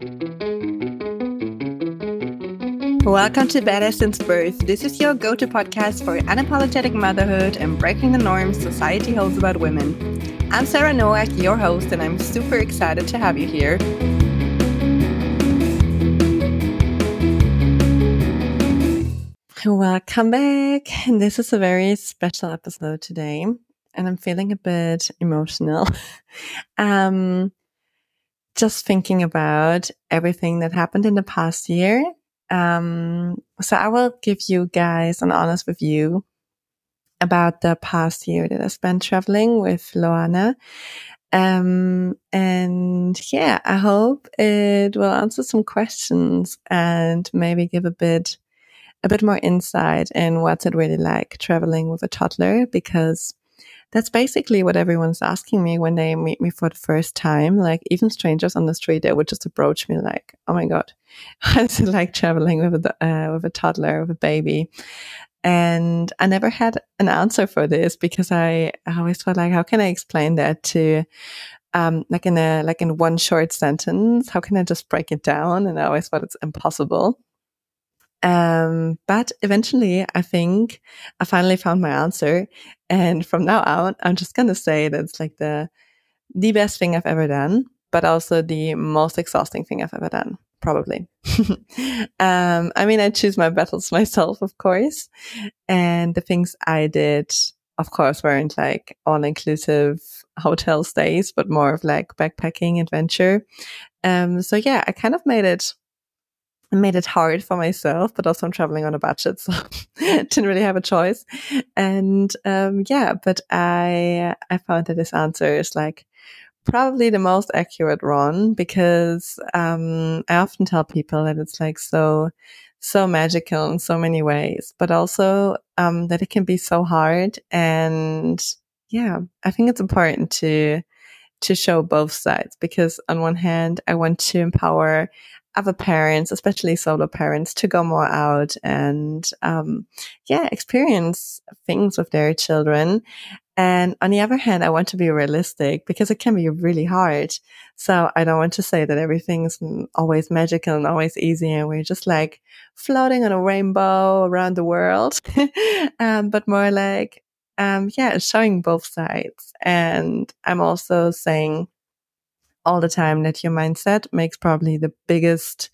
Welcome to Badass Since Birth. This is your go to podcast for unapologetic motherhood and breaking the norms society holds about women. I'm Sarah Nowak, your host, and I'm super excited to have you here. Welcome back. And This is a very special episode today, and I'm feeling a bit emotional. um, just thinking about everything that happened in the past year. Um, so I will give you guys an honest review about the past year that I spent traveling with Luana. Um, and yeah, I hope it will answer some questions and maybe give a bit a bit more insight in what's it really like traveling with a toddler because that's basically what everyone's asking me when they meet me for the first time. Like even strangers on the street, they would just approach me like, "Oh my god, how is it like traveling with a uh, with a toddler, with a baby?" And I never had an answer for this because I, I always felt like, how can I explain that to, um, like in a like in one short sentence? How can I just break it down? And I always thought it's impossible. Um, but eventually, I think I finally found my answer. And from now on, I'm just going to say that it's like the, the best thing I've ever done, but also the most exhausting thing I've ever done, probably. um, I mean, I choose my battles myself, of course. And the things I did, of course, weren't like all inclusive hotel stays, but more of like backpacking adventure. Um, so yeah, I kind of made it made it hard for myself, but also I'm traveling on a budget, so didn't really have a choice. And um, yeah, but I I found that this answer is like probably the most accurate one because um, I often tell people that it's like so so magical in so many ways, but also um, that it can be so hard. And yeah, I think it's important to to show both sides because on one hand, I want to empower other parents, especially solo parents, to go more out and, um, yeah, experience things with their children. And on the other hand, I want to be realistic because it can be really hard. So I don't want to say that everything is always magical and always easy and we're just like floating on a rainbow around the world. um, but more like, um, yeah, showing both sides. And I'm also saying, all the time that your mindset makes probably the biggest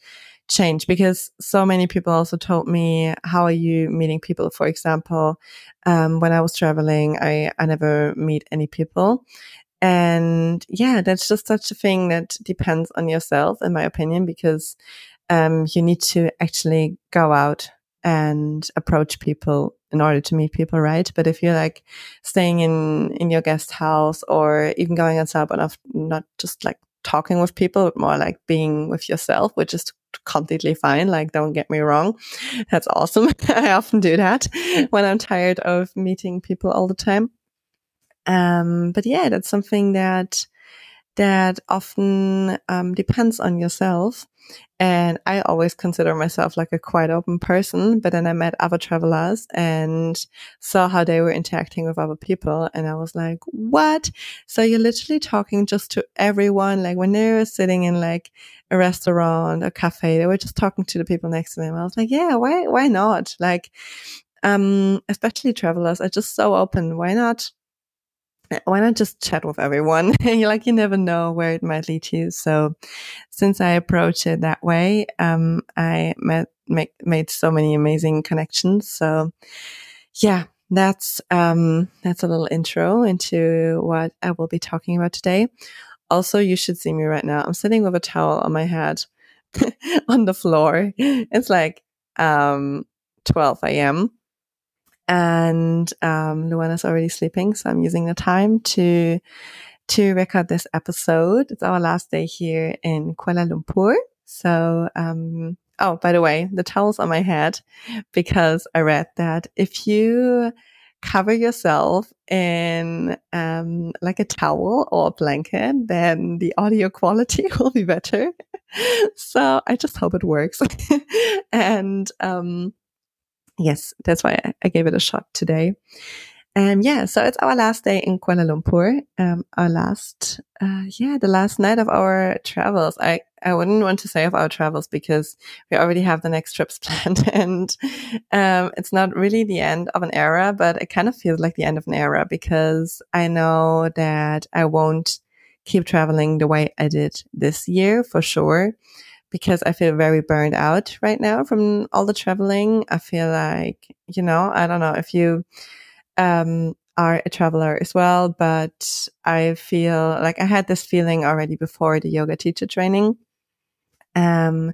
change. Because so many people also told me how are you meeting people? For example um, when i was traveling i i never meet any people. And yeah that's just such a thing that depends on yourself in my opinion because um, you need to actually go out and approach people in order to meet people, right? But if you're like staying in in your guest house or even going outside, but not, not just like talking with people, but more like being with yourself, which is completely fine. Like, don't get me wrong. That's awesome. I often do that when I'm tired of meeting people all the time. Um, but yeah, that's something that, that often, um, depends on yourself. And I always consider myself like a quite open person, but then I met other travelers and saw how they were interacting with other people. And I was like, what? So you're literally talking just to everyone. Like when they were sitting in like a restaurant, a cafe, they were just talking to the people next to them. I was like, yeah, why, why not? Like, um, especially travelers are just so open. Why not why not just chat with everyone? You like you never know where it might lead you. So since I approach it that way, um, I met, make, made so many amazing connections. So yeah, that's, um, that's a little intro into what I will be talking about today. Also, you should see me right now. I'm sitting with a towel on my head on the floor. It's like, um, 12 a.m and um, Luana's already sleeping, so I'm using the time to to record this episode. It's our last day here in Kuala Lumpur. So, um, oh, by the way, the towel's on my head because I read that if you cover yourself in um, like a towel or a blanket, then the audio quality will be better. so I just hope it works. and um, yes, that's why I gave it a shot today. Um, yeah, so it's our last day in Kuala Lumpur. Um, our last, uh, yeah, the last night of our travels. I, I wouldn't want to say of our travels because we already have the next trips planned and, um, it's not really the end of an era, but it kind of feels like the end of an era because I know that I won't keep traveling the way I did this year for sure because I feel very burned out right now from all the traveling. I feel like, you know, I don't know if you, um, are a traveler as well, but I feel like I had this feeling already before the yoga teacher training. Um,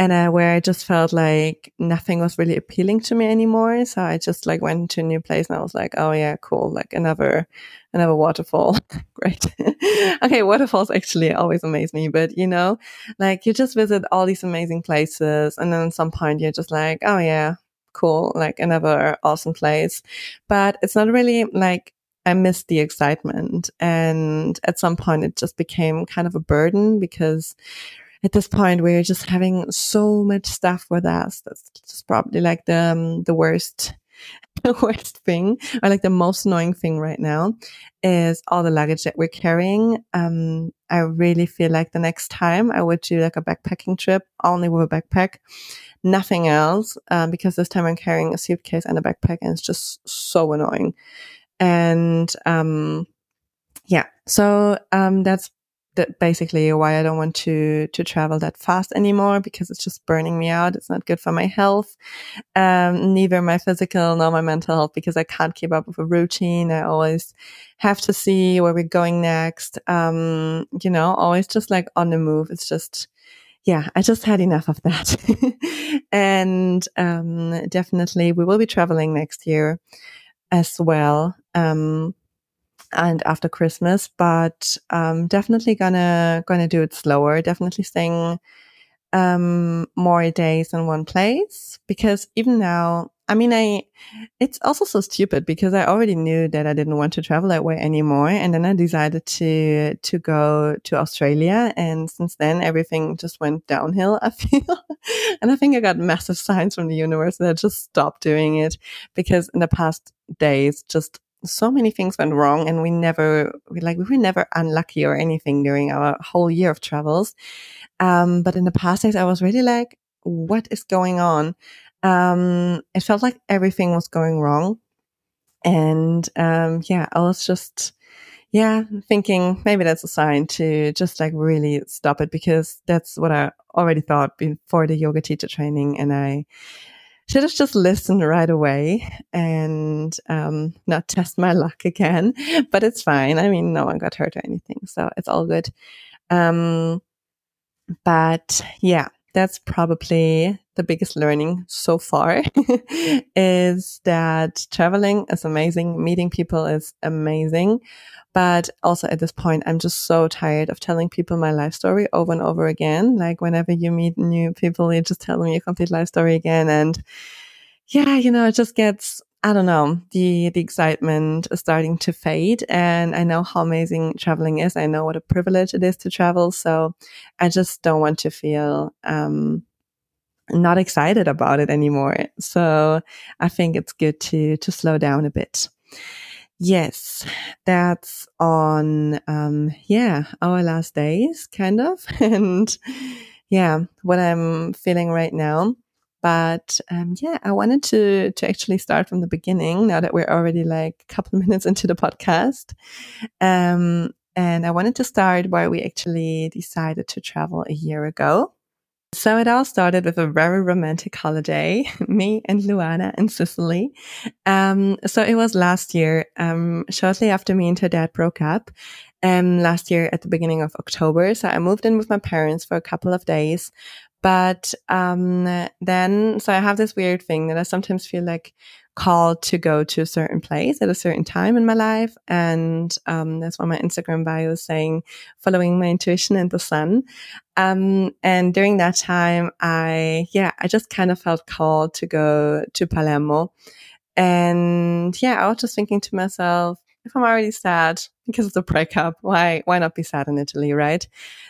and uh, where I just felt like nothing was really appealing to me anymore. So I just like went to a new place and I was like, oh yeah, cool. Like another, another waterfall. Great. okay. Waterfalls actually always amaze me, but you know, like you just visit all these amazing places and then at some point you're just like, oh yeah, cool, like another awesome place. But it's not really like I missed the excitement. And at some point, it just became kind of a burden because at this point, we're just having so much stuff with us. That's just probably like the, um, the worst. The worst thing, or like the most annoying thing right now, is all the luggage that we're carrying. Um, I really feel like the next time I would do like a backpacking trip only with a backpack, nothing else, um, because this time I'm carrying a suitcase and a backpack and it's just so annoying. And, um, yeah, so, um, that's that basically why I don't want to to travel that fast anymore because it's just burning me out. It's not good for my health, um, neither my physical nor my mental health because I can't keep up with a routine. I always have to see where we're going next. Um, you know, always just like on the move. It's just yeah, I just had enough of that. and um, definitely, we will be traveling next year as well. Um, and after Christmas, but um, definitely gonna gonna do it slower. Definitely staying um, more days in one place because even now, I mean, I, it's also so stupid because I already knew that I didn't want to travel that way anymore. And then I decided to, to go to Australia. And since then, everything just went downhill, I feel. and I think I got massive signs from the universe that I just stopped doing it because in the past days, just so many things went wrong and we never we like we were never unlucky or anything during our whole year of travels. Um, but in the past days i was really like what is going on? Um, it felt like everything was going wrong. And um, yeah i was just yeah thinking maybe that's a sign to just like really stop it because that's what i already thought before the yoga teacher training and i should have just listened right away and um, not test my luck again. But it's fine. I mean, no one got hurt or anything, so it's all good. Um, but yeah, that's probably the biggest learning so far is that traveling is amazing. Meeting people is amazing. But also at this point, I'm just so tired of telling people my life story over and over again. Like whenever you meet new people, you just tell them your complete life story again. And yeah, you know, it just gets, I don't know, the, the excitement is starting to fade. And I know how amazing traveling is. I know what a privilege it is to travel. So I just don't want to feel, um, not excited about it anymore. So I think it's good to, to slow down a bit. Yes, that's on, um, yeah, our last days, kind of. And yeah, what I'm feeling right now. But um, yeah, I wanted to to actually start from the beginning. Now that we're already like a couple minutes into the podcast, um, and I wanted to start where we actually decided to travel a year ago. So it all started with a very romantic holiday, me and Luana in Sicily. Um, so it was last year, um, shortly after me and her dad broke up. Um, last year at the beginning of October. So I moved in with my parents for a couple of days. But, um, then, so I have this weird thing that I sometimes feel like called to go to a certain place at a certain time in my life. And um, that's why my Instagram bio is saying following my intuition and the sun. Um, and during that time, I, yeah, I just kind of felt called to go to Palermo. And yeah, I was just thinking to myself, if I'm already sad because of the breakup, why why not be sad in Italy, right?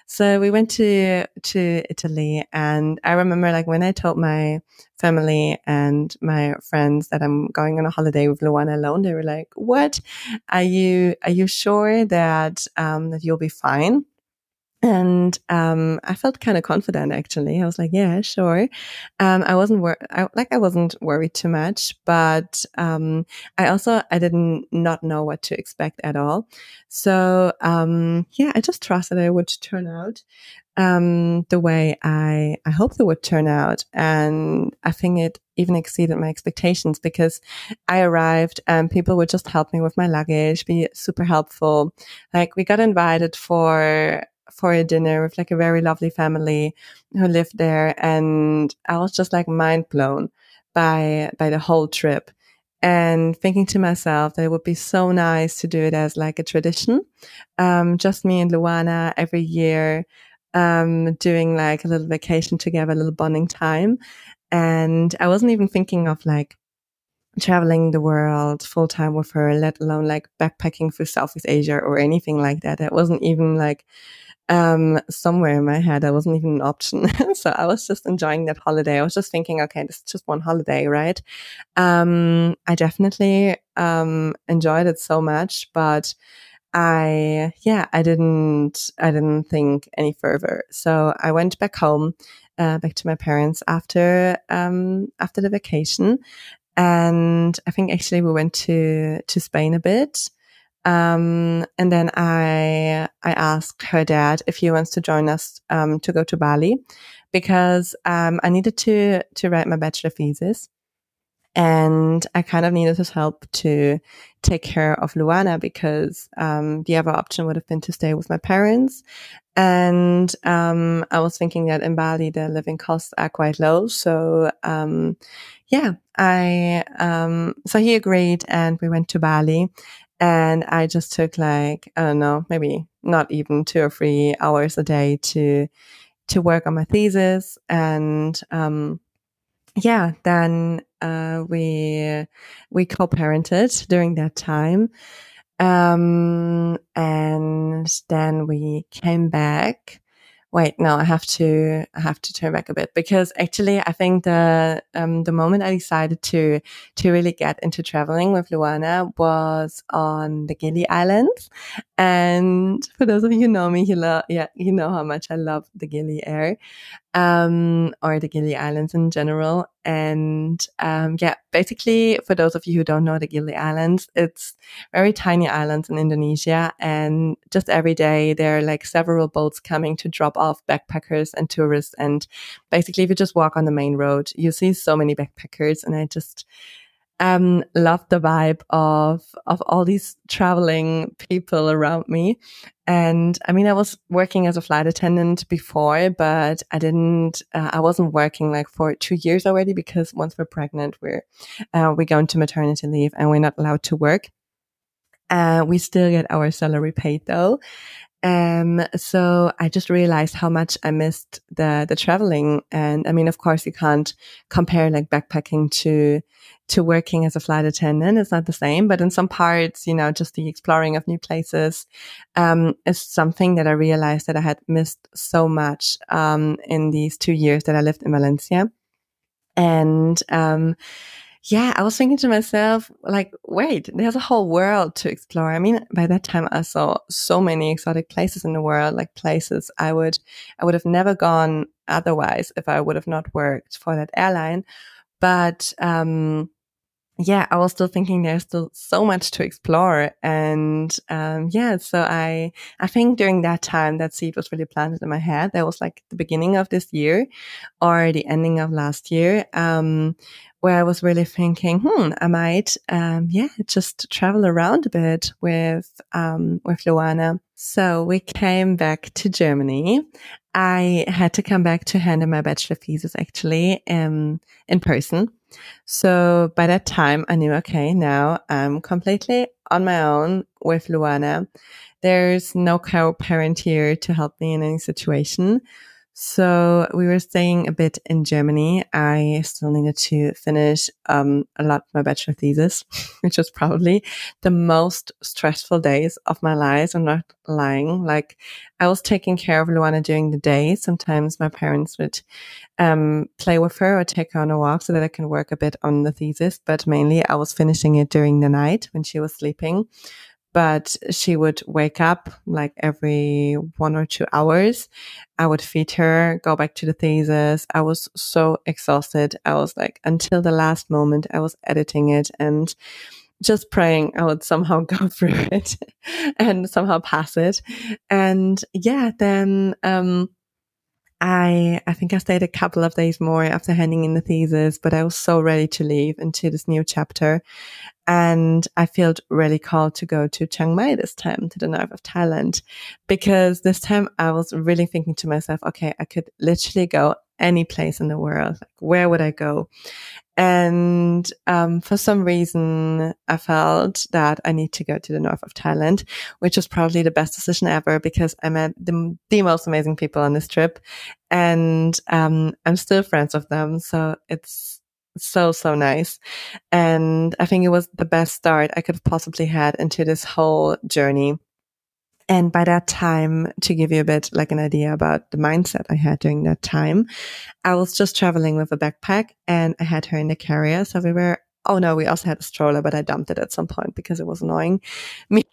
So we went to to Italy, and I remember like when I told my family and my friends that I'm going on a holiday with Luana alone, they were like, "What? Are you are you sure that um, that you'll be fine?" And um, I felt kind of confident actually. I was like, yeah, sure. Um, I wasn't wor- I, like I wasn't worried too much, but um, I also I didn't not know what to expect at all. So um, yeah, I just trusted it would turn out um, the way I I hoped it would turn out, and I think it even exceeded my expectations because I arrived and people would just help me with my luggage, be super helpful. Like we got invited for for a dinner with like a very lovely family who lived there. And I was just like mind blown by, by the whole trip and thinking to myself that it would be so nice to do it as like a tradition. Um, just me and Luana every year, um, doing like a little vacation together, a little bonding time. And I wasn't even thinking of like traveling the world full time with her, let alone like backpacking through Southeast Asia or anything like that. It wasn't even like um, somewhere in my head. That wasn't even an option. so I was just enjoying that holiday. I was just thinking, okay, this is just one holiday, right? Um, I definitely um, enjoyed it so much, but I, yeah, I didn't, I didn't think any further. So I went back home, uh, back to my parents after, um, after the vacation. And I think actually we went to, to Spain a bit. Um, and then I I asked her dad if he wants to join us um, to go to Bali because um, I needed to to write my bachelor thesis, and I kind of needed his help to take care of Luana because um, the other option would have been to stay with my parents, and um, I was thinking that in Bali the living costs are quite low, so um, yeah, I so he agreed, and we went to Bali and I just took like, I don't know, maybe not even two or three hours a day to, to work on my thesis. And, um, yeah, then, uh, we, we co-parented during that time. Um, and then we came back wait, no, I have to, I have to turn back a bit because actually I think the, um, the moment I decided to, to really get into traveling with Luana was on the Gili Islands. And for those of you who know me, you know, yeah, you know how much I love the Gili Air um, or the Gili Islands in general. And um, yeah, basically, for those of you who don't know the Gili Islands, it's very tiny islands in Indonesia. And just every day, there are like several boats coming to drop off backpackers and tourists. And basically, if you just walk on the main road, you see so many backpackers. And I just, um, loved the vibe of of all these traveling people around me. And I mean, I was working as a flight attendant before, but I didn't. Uh, I wasn't working like for two years already because once we're pregnant, we're uh, we go into maternity leave and we're not allowed to work. Uh, we still get our salary paid though. Um, so I just realized how much I missed the, the traveling. And I mean, of course, you can't compare like backpacking to, to working as a flight attendant. It's not the same, but in some parts, you know, just the exploring of new places, um, is something that I realized that I had missed so much, um, in these two years that I lived in Valencia. And, um, yeah, I was thinking to myself, like, wait, there's a whole world to explore. I mean, by that time I saw so many exotic places in the world, like places I would, I would have never gone otherwise if I would have not worked for that airline. But, um, yeah, I was still thinking there's still so much to explore. And, um, yeah, so I, I think during that time, that seed was really planted in my head. That was like the beginning of this year or the ending of last year. Um, where I was really thinking, hmm, I might, um, yeah, just travel around a bit with, um, with Luana. So we came back to Germany. I had to come back to hand in my bachelor thesis actually, um, in person. So by that time I knew, okay, now I'm completely on my own with Luana. There's no co-parent here to help me in any situation. So we were staying a bit in Germany. I still needed to finish um, a lot of my bachelor thesis, which was probably the most stressful days of my life. I'm not lying. Like I was taking care of Luana during the day. Sometimes my parents would um, play with her or take her on a walk so that I can work a bit on the thesis. But mainly I was finishing it during the night when she was sleeping but she would wake up like every one or two hours. I would feed her, go back to the thesis. I was so exhausted. I was like, until the last moment, I was editing it and just praying I would somehow go through it and somehow pass it. And yeah, then, um, I I think I stayed a couple of days more after handing in the thesis, but I was so ready to leave into this new chapter. And I felt really called to go to Chiang Mai this time, to the north of Thailand, because this time I was really thinking to myself, okay, I could literally go any place in the world. Like, where would I go? And um, for some reason, I felt that I need to go to the north of Thailand, which was probably the best decision ever because I met the, the most amazing people on this trip, and um, I'm still friends with them. So it's so so nice, and I think it was the best start I could have possibly had into this whole journey. And by that time, to give you a bit like an idea about the mindset I had during that time, I was just traveling with a backpack and I had her in the carrier. So we were Oh no, we also had a stroller, but I dumped it at some point because it was annoying me.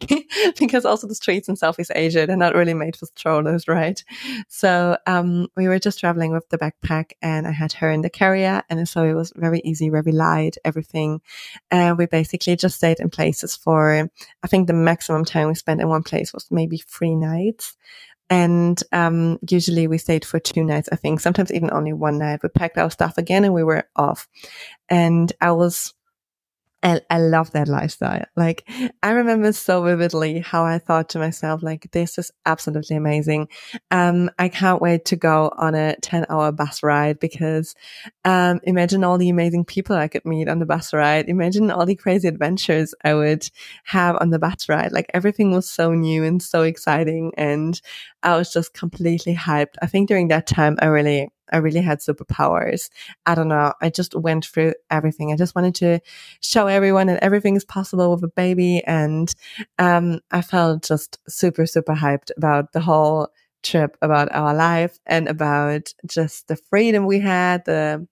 because also the streets in Southeast Asia, they're not really made for strollers, right? So um, we were just traveling with the backpack and I had her in the carrier. And so it was very easy, very light, everything. And we basically just stayed in places for, I think the maximum time we spent in one place was maybe three nights. And um, usually we stayed for two nights, I think, sometimes even only one night. We packed our stuff again and we were off. And I was I love that lifestyle. Like, I remember so vividly how I thought to myself, like, this is absolutely amazing. Um, I can't wait to go on a 10 hour bus ride because, um, imagine all the amazing people I could meet on the bus ride. Imagine all the crazy adventures I would have on the bus ride. Like, everything was so new and so exciting. And I was just completely hyped. I think during that time, I really, I really had superpowers. I don't know. I just went through everything. I just wanted to show everyone that everything is possible with a baby. And um, I felt just super, super hyped about the whole trip, about our life, and about just the freedom we had, the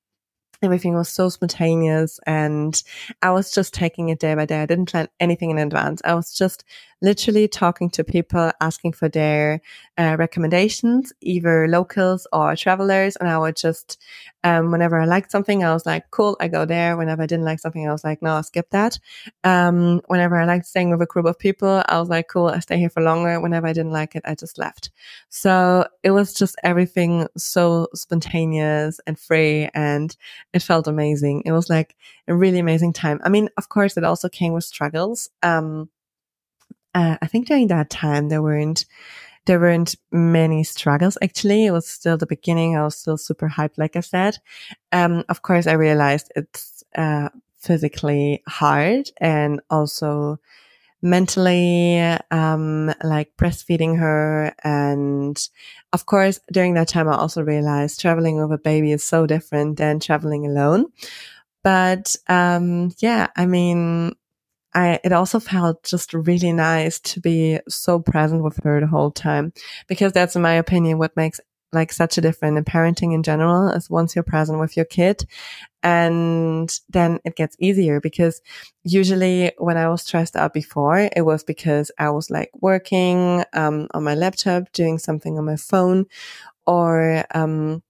everything was so spontaneous and I was just taking it day by day. I didn't plan anything in advance. I was just literally talking to people, asking for their uh, recommendations, either locals or travelers. And I would just, um, whenever I liked something, I was like, cool, I go there. Whenever I didn't like something, I was like, no, I'll skip that. Um, whenever I liked staying with a group of people, I was like, cool, I stay here for longer. Whenever I didn't like it, I just left. So it was just everything so spontaneous and free and it felt amazing. It was like a really amazing time. I mean, of course, it also came with struggles. Um, uh, I think during that time there weren't there weren't many struggles. Actually, it was still the beginning. I was still super hyped, like I said. Um, of course, I realized it's uh, physically hard and also mentally, um, like breastfeeding her. And of course, during that time, I also realized traveling with a baby is so different than traveling alone. But um, yeah, I mean, I, it also felt just really nice to be so present with her the whole time because that's in my opinion what makes like such a difference in parenting in general is once you're present with your kid and then it gets easier because usually when I was stressed out before, it was because I was like working, um, on my laptop, doing something on my phone or, um,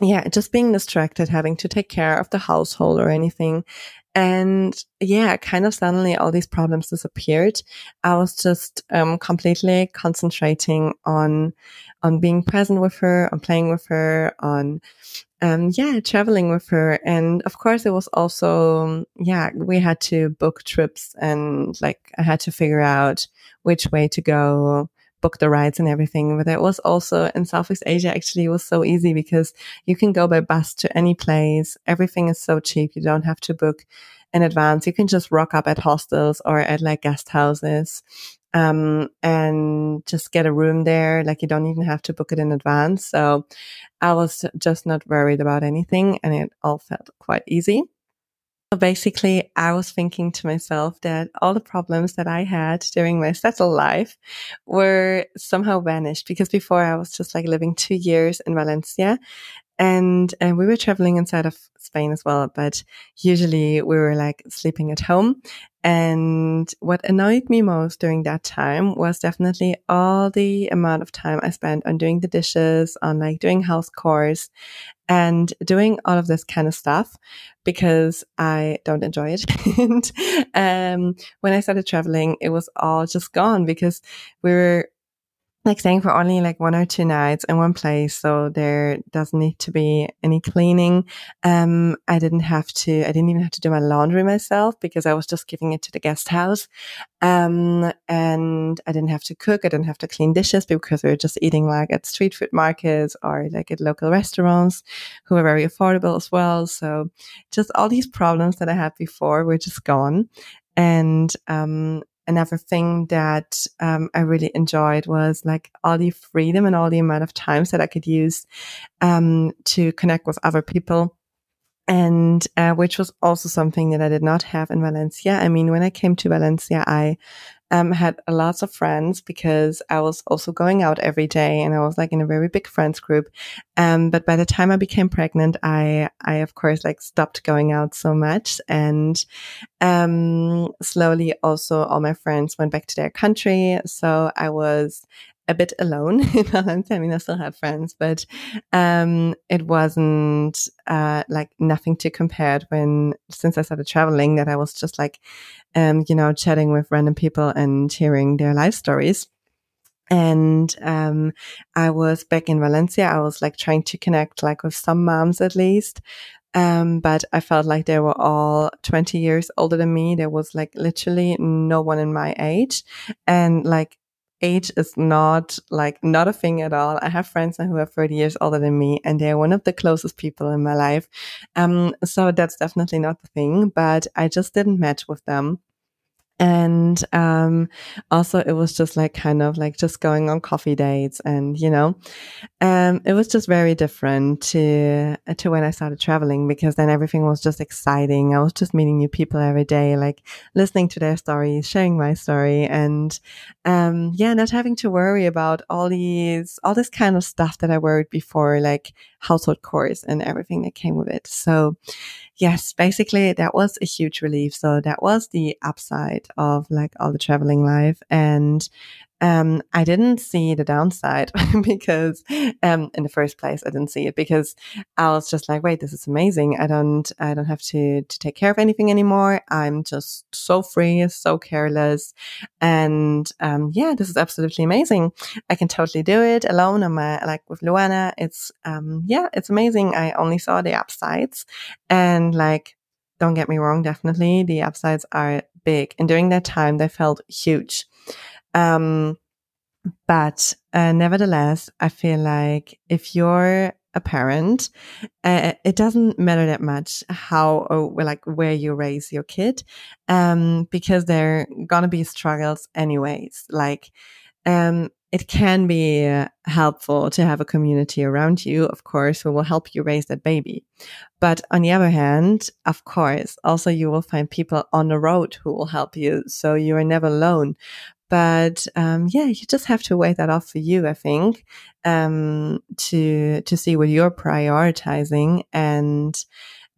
yeah, just being distracted, having to take care of the household or anything. And yeah, kind of suddenly all these problems disappeared. I was just um, completely concentrating on on being present with her, on playing with her, on um, yeah, traveling with her. And of course, it was also yeah, we had to book trips and like I had to figure out which way to go book the rides and everything. But it was also in Southeast Asia, actually, was so easy because you can go by bus to any place. Everything is so cheap. You don't have to book in advance. You can just rock up at hostels or at like guest houses. um, and just get a room there. Like you don't even have to book it in advance. So I was just not worried about anything and it all felt quite easy. So basically, I was thinking to myself that all the problems that I had during my settled life were somehow vanished because before I was just like living two years in Valencia and uh, we were traveling inside of Spain as well, but usually we were like sleeping at home. And what annoyed me most during that time was definitely all the amount of time I spent on doing the dishes, on like doing house chores and doing all of this kind of stuff because I don't enjoy it. and um, when I started traveling, it was all just gone because we were like staying for only like one or two nights in one place. So there doesn't need to be any cleaning. Um, I didn't have to, I didn't even have to do my laundry myself because I was just giving it to the guest house. Um, and I didn't have to cook. I didn't have to clean dishes because we were just eating like at street food markets or like at local restaurants who were very affordable as well. So just all these problems that I had before were just gone. And um, another thing that um, I really enjoyed was like all the freedom and all the amount of times that I could use um, to connect with other people. And uh, which was also something that I did not have in Valencia. I mean, when I came to Valencia, I um, had lots of friends because I was also going out every day and I was like in a very big friends group. Um, but by the time I became pregnant, I, I of course like stopped going out so much and, um, slowly also all my friends went back to their country. So I was a bit alone in Valencia. I mean, I still had friends, but um, it wasn't uh, like nothing to compare when since I started traveling that I was just like, um, you know, chatting with random people and hearing their life stories. And um, I was back in Valencia. I was like trying to connect like with some moms at least. Um, but I felt like they were all 20 years older than me. There was like literally no one in my age. And like age is not like not a thing at all. I have friends who are 30 years older than me and they're one of the closest people in my life. Um, so that's definitely not the thing, but I just didn't match with them. And um, also, it was just like kind of like just going on coffee dates, and you know, um, it was just very different to to when I started traveling because then everything was just exciting. I was just meeting new people every day, like listening to their stories, sharing my story, and um, yeah, not having to worry about all these all this kind of stuff that I worried before, like household chores and everything that came with it. So yes, basically that was a huge relief. So that was the upside of like all the traveling life. And um, I didn't see the downside because, um, in the first place, I didn't see it because I was just like, wait, this is amazing. I don't, I don't have to, to take care of anything anymore. I'm just so free, so careless. And, um, yeah, this is absolutely amazing. I can totally do it alone on my, like with Luana. It's, um, yeah, it's amazing. I only saw the upsides and like, don't get me wrong, definitely the upsides are big. And during that time, they felt huge. Um, but uh, nevertheless, I feel like if you're a parent, uh, it doesn't matter that much how or like where you raise your kid, um, because there are gonna be struggles anyways. Like, um, it can be helpful to have a community around you, of course, who will help you raise that baby. But on the other hand, of course, also you will find people on the road who will help you. So you are never alone. But um, yeah, you just have to weigh that off for you, I think, um, to to see what you're prioritizing and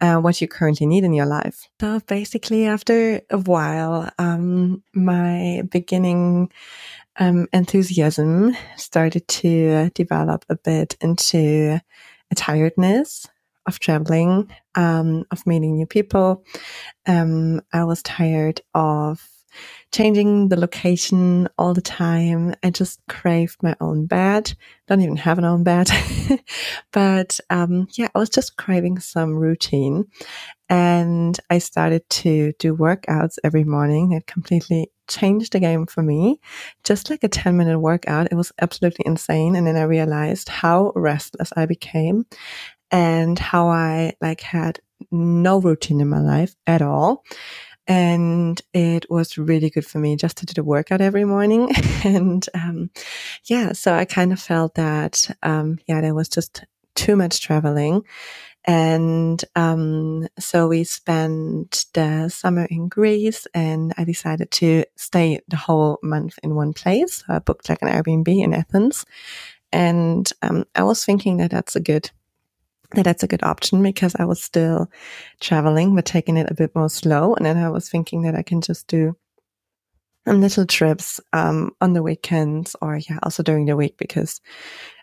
uh, what you currently need in your life. So basically, after a while, um, my beginning um, enthusiasm started to develop a bit into a tiredness of traveling, um, of meeting new people. Um, I was tired of changing the location all the time. I just craved my own bed. Don't even have an own bed. but um, yeah, I was just craving some routine. And I started to do workouts every morning. It completely changed the game for me. Just like a 10 minute workout, it was absolutely insane. And then I realized how restless I became and how I like had no routine in my life at all. And it was really good for me just to do the workout every morning. and um, yeah, so I kind of felt that um, yeah, there was just too much traveling. And um, so we spent the summer in Greece, and I decided to stay the whole month in one place. So I booked like an Airbnb in Athens, and um, I was thinking that that's a good that that's a good option because I was still traveling, but taking it a bit more slow. And then I was thinking that I can just do um, little trips um, on the weekends or yeah, also during the week because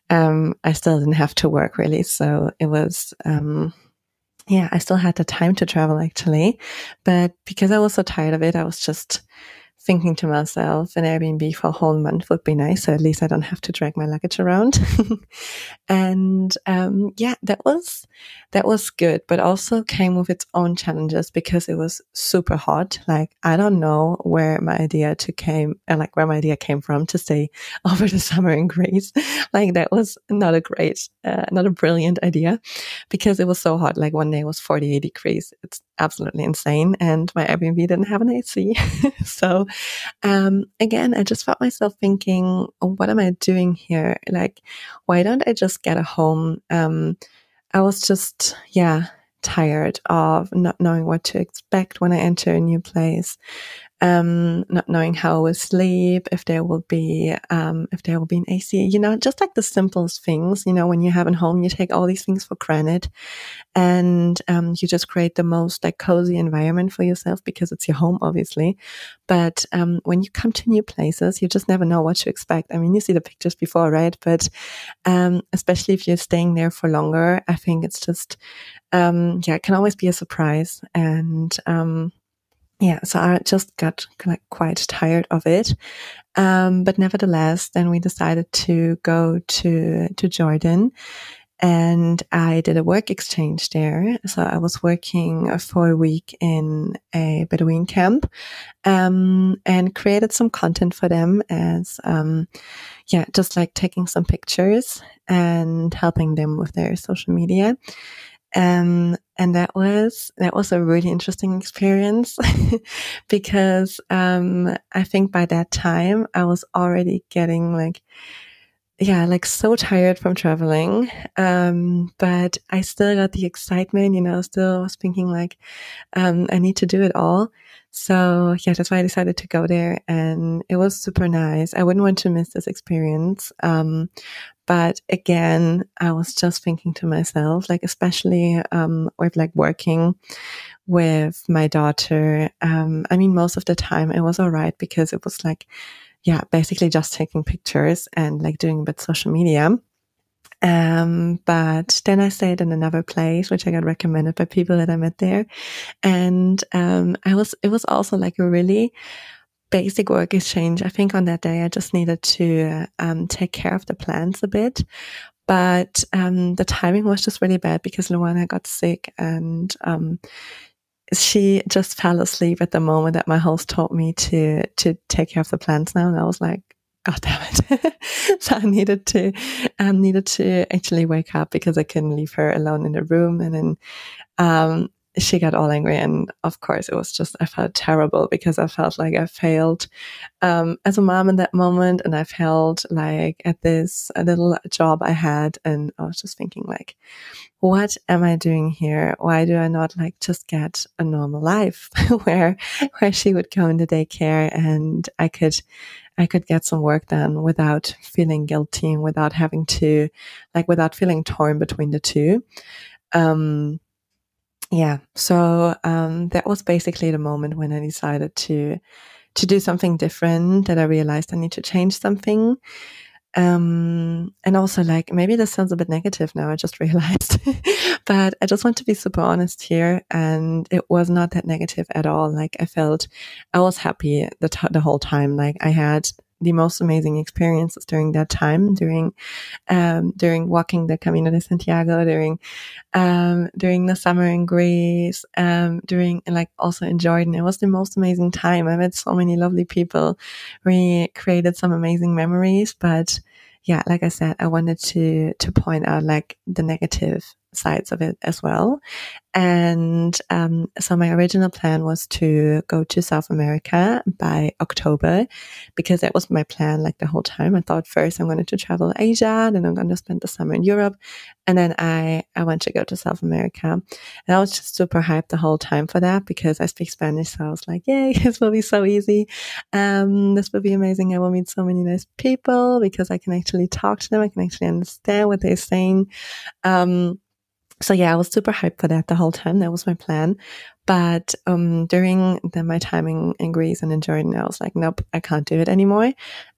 um, I still didn't have to work really. So it was um, yeah, I still had the time to travel actually, but because I was so tired of it, I was just thinking to myself, an Airbnb for a whole month would be nice. So at least I don't have to drag my luggage around. and um, yeah, that was that was good, but also came with its own challenges because it was super hot. Like I don't know where my idea to came, uh, like where my idea came from to stay over the summer in Greece. like that was not a great, uh, not a brilliant idea because it was so hot. Like one day it was 48 degrees. It's absolutely insane, and my Airbnb didn't have an AC, so um, again, I just felt myself thinking, what am I doing here? Like, why don't I just get a home? Um, I was just, yeah, tired of not knowing what to expect when I enter a new place um, not knowing how I will sleep, if there will be, um, if there will be an AC, you know, just like the simplest things, you know, when you have a home, you take all these things for granted and, um, you just create the most like cozy environment for yourself because it's your home, obviously. But, um, when you come to new places, you just never know what to expect. I mean, you see the pictures before, right? But, um, especially if you're staying there for longer, I think it's just, um, yeah, it can always be a surprise and, um, yeah, so I just got like quite tired of it. Um, but nevertheless, then we decided to go to, to Jordan and I did a work exchange there. So I was working for a week in a Bedouin camp, um, and created some content for them as, um, yeah, just like taking some pictures and helping them with their social media. Um, and that was, that was a really interesting experience because, um, I think by that time I was already getting like, yeah, like so tired from traveling. Um, but I still got the excitement, you know, still was thinking like, um, I need to do it all. So yeah, that's why I decided to go there and it was super nice. I wouldn't want to miss this experience. Um, but again, I was just thinking to myself, like, especially, um, with like working with my daughter. Um, I mean, most of the time it was all right because it was like, yeah, basically just taking pictures and like doing a bit social media. Um, but then I stayed in another place, which I got recommended by people that I met there. And, um, I was, it was also like a really basic work exchange. I think on that day I just needed to um, take care of the plants a bit. But um, the timing was just really bad because Luana got sick and um, she just fell asleep at the moment that my host told me to to take care of the plants now. And I was like, God damn it. so I needed to um, needed to actually wake up because I couldn't leave her alone in the room. And then um, she got all angry and of course it was just i felt terrible because i felt like i failed um, as a mom in that moment. And i failed like at this little job i had. And i was just thinking like what am i doing here? Why do i not like just get a normal life where where she would go into daycare and i could I could get some work done without feeling guilty and without having to, like, without feeling torn between the two. Um, yeah. So um, that was basically the moment when i decided to to do something different that i realized i need to change something. Um, and also like maybe this sounds a bit negative now i just realized but i just want to be super honest here and it was not that negative at all. Like i felt i was happy the, t- the whole time. Like i had the most amazing experiences during that time, during um, during walking the Camino de Santiago, during um, during the summer in Greece, um, during like also in Jordan. It was the most amazing time. I met so many lovely people. We created some amazing memories, but yeah, like I said, I wanted to to point out like the negative sides of it as well. And um, so my original plan was to go to South America by October because that was my plan like the whole time. I thought first I'm going to travel Asia, then I'm going to spend the summer in Europe, and then I I want to go to South America. And I was just super hyped the whole time for that because I speak Spanish, so I was like, "Yay, this will be so easy! Um, this will be amazing! I will meet so many nice people because I can actually talk to them. I can actually understand what they're saying." Um, so yeah, I was super hyped for that the whole time. That was my plan. But um, during the, my time in, in, Greece and in Jordan, I was like, nope, I can't do it anymore.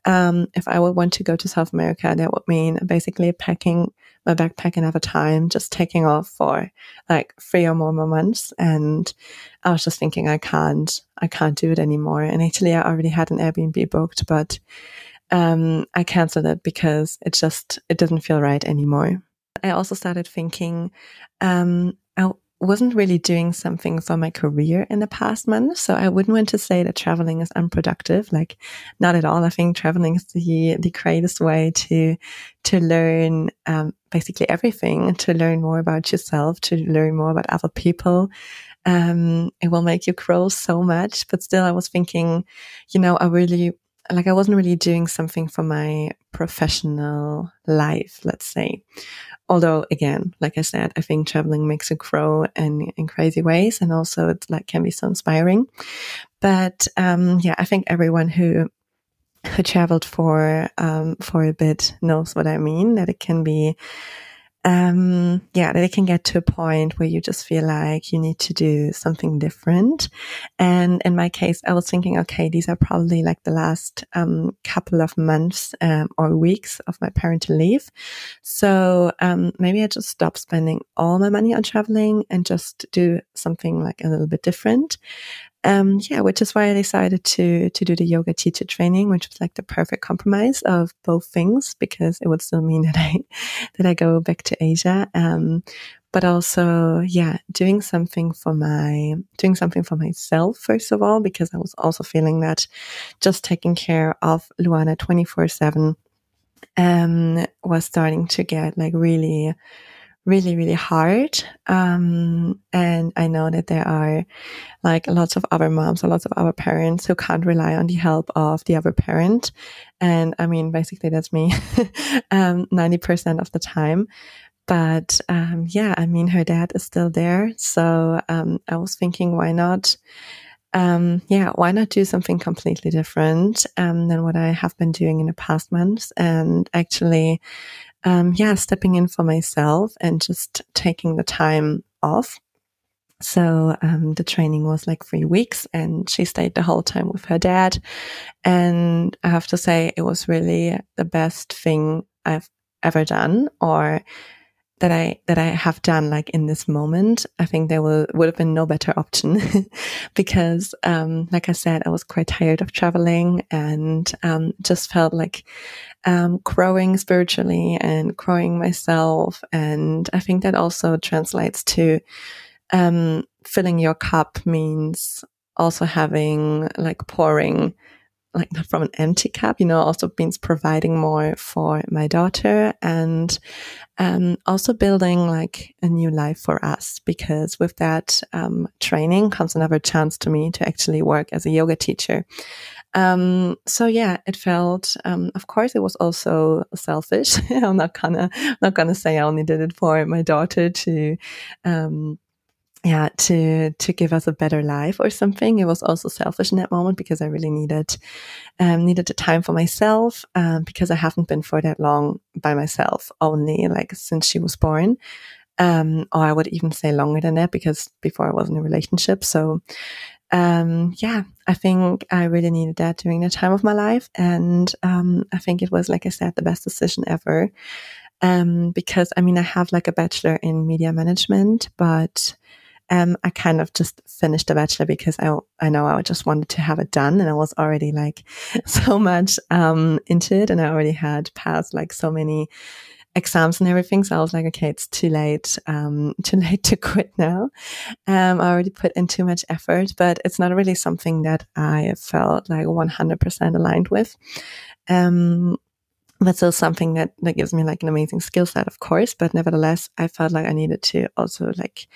Um, if I would want to go to South America, that would mean basically packing my backpack another time, just taking off for like three or more months. And I was just thinking, I can't, I can't do it anymore. And actually, I already had an Airbnb booked, but um, I canceled it because it just it didn't feel right anymore. I also started thinking um, I wasn't really doing something for my career in the past month. So I wouldn't want to say that traveling is unproductive. Like not at all. I think traveling is the, the greatest way to, to learn, um, basically everything, to learn more about yourself, to learn more about other people. Um, it will make you grow so much. But still, I was thinking, you know, I really like I wasn't really doing something for my professional life, let's say. Although again, like I said, I think traveling makes you grow in, in crazy ways and also it like can be so inspiring. But um yeah, I think everyone who who traveled for um for a bit knows what I mean, that it can be um, yeah, that it can get to a point where you just feel like you need to do something different. And in my case, I was thinking, okay, these are probably like the last um, couple of months um, or weeks of my parental leave. So um, maybe I just stop spending all my money on traveling and just do something like a little bit different um, yeah, which is why I decided to to do the yoga teacher training, which was like the perfect compromise of both things because it would still mean that I that I go back to Asia, um, but also yeah, doing something for my doing something for myself first of all because I was also feeling that just taking care of Luana twenty four seven um was starting to get like really really, really hard. Um, and I know that there are like lots of other moms or lots of other parents who can't rely on the help of the other parent. And I mean, basically that's me, um, 90% of the time. But, um, yeah, I mean, her dad is still there. So, um, I was thinking, why not? Um, yeah, why not do something completely different um, than what I have been doing in the past months and actually um, yeah, stepping in for myself and just taking the time off. So um, the training was like three weeks, and she stayed the whole time with her dad. And I have to say, it was really the best thing I've ever done, or that I that I have done like in this moment. I think there will would have been no better option because, um, like I said, I was quite tired of traveling and um, just felt like um, growing spiritually and growing myself. And I think that also translates to um, filling your cup means also having like pouring like not from an empty cup, you know, also means providing more for my daughter and um, also building like a new life for us because with that um, training comes another chance to me to actually work as a yoga teacher. Um, so yeah, it felt, um, of course, it was also selfish. I'm not gonna, not gonna say I only did it for my daughter to, um, yeah, to to give us a better life or something. It was also selfish in that moment because I really needed um, needed the time for myself um, because I haven't been for that long by myself. Only like since she was born, um, or I would even say longer than that because before I was in a relationship. So um, yeah, I think I really needed that during the time of my life, and um, I think it was like I said the best decision ever. Um, because I mean, I have like a bachelor in media management, but um, I kind of just finished the bachelor because I, I know I just wanted to have it done and I was already like so much, um, into it and I already had passed like so many exams and everything. So I was like, okay, it's too late, um, too late to quit now. Um, I already put in too much effort, but it's not really something that I felt like 100% aligned with. Um, but still something that, that gives me like an amazing skill set, of course. But nevertheless, I felt like I needed to also like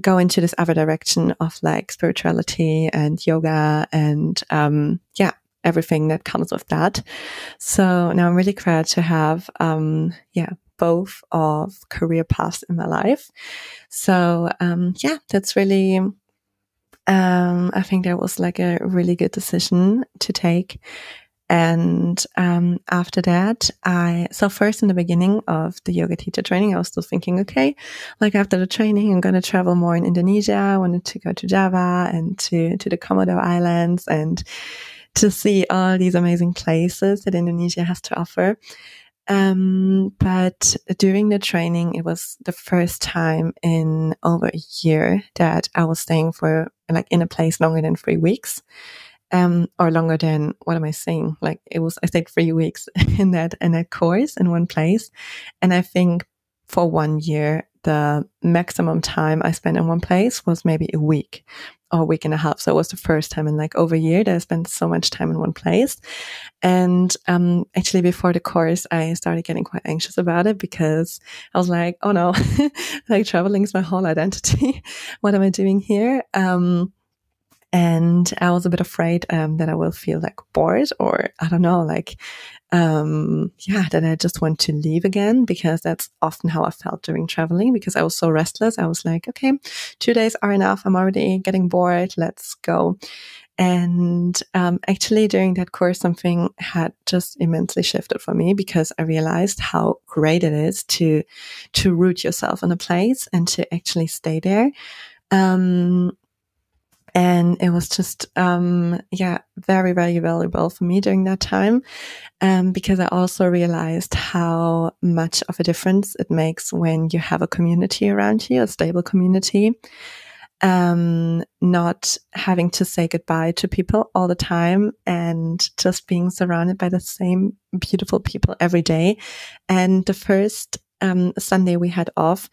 go into this other direction of like spirituality and yoga and, um, yeah, everything that comes with that. So now I'm really glad to have, um, yeah, both of career paths in my life. So, um, yeah, that's really, um, I think that was like a really good decision to take. And um, after that, I, so first in the beginning of the yoga teacher training, I was still thinking, okay, like after the training, I'm going to travel more in Indonesia. I wanted to go to Java and to, to the Komodo Islands and to see all these amazing places that Indonesia has to offer. Um, but during the training, it was the first time in over a year that I was staying for like in a place longer than three weeks um, or longer than what am I saying? Like it was, I stayed three weeks in that in that course in one place, and I think for one year the maximum time I spent in one place was maybe a week or a week and a half. So it was the first time in like over a year that I spent so much time in one place. And um, actually, before the course, I started getting quite anxious about it because I was like, oh no, like traveling is my whole identity. what am I doing here? Um, and I was a bit afraid um, that I will feel like bored or I don't know, like um, yeah, that I just want to leave again because that's often how I felt during traveling because I was so restless. I was like, okay, two days are enough. I'm already getting bored. Let's go. And um, actually, during that course, something had just immensely shifted for me because I realized how great it is to to root yourself in a place and to actually stay there. Um, and it was just um, yeah very very valuable for me during that time. Um, because i also realized how much of a difference it makes when you have a community around you a stable community. Um, not having to say goodbye to people all the time and just being surrounded by the same beautiful people every day. And the first um, sunday we had off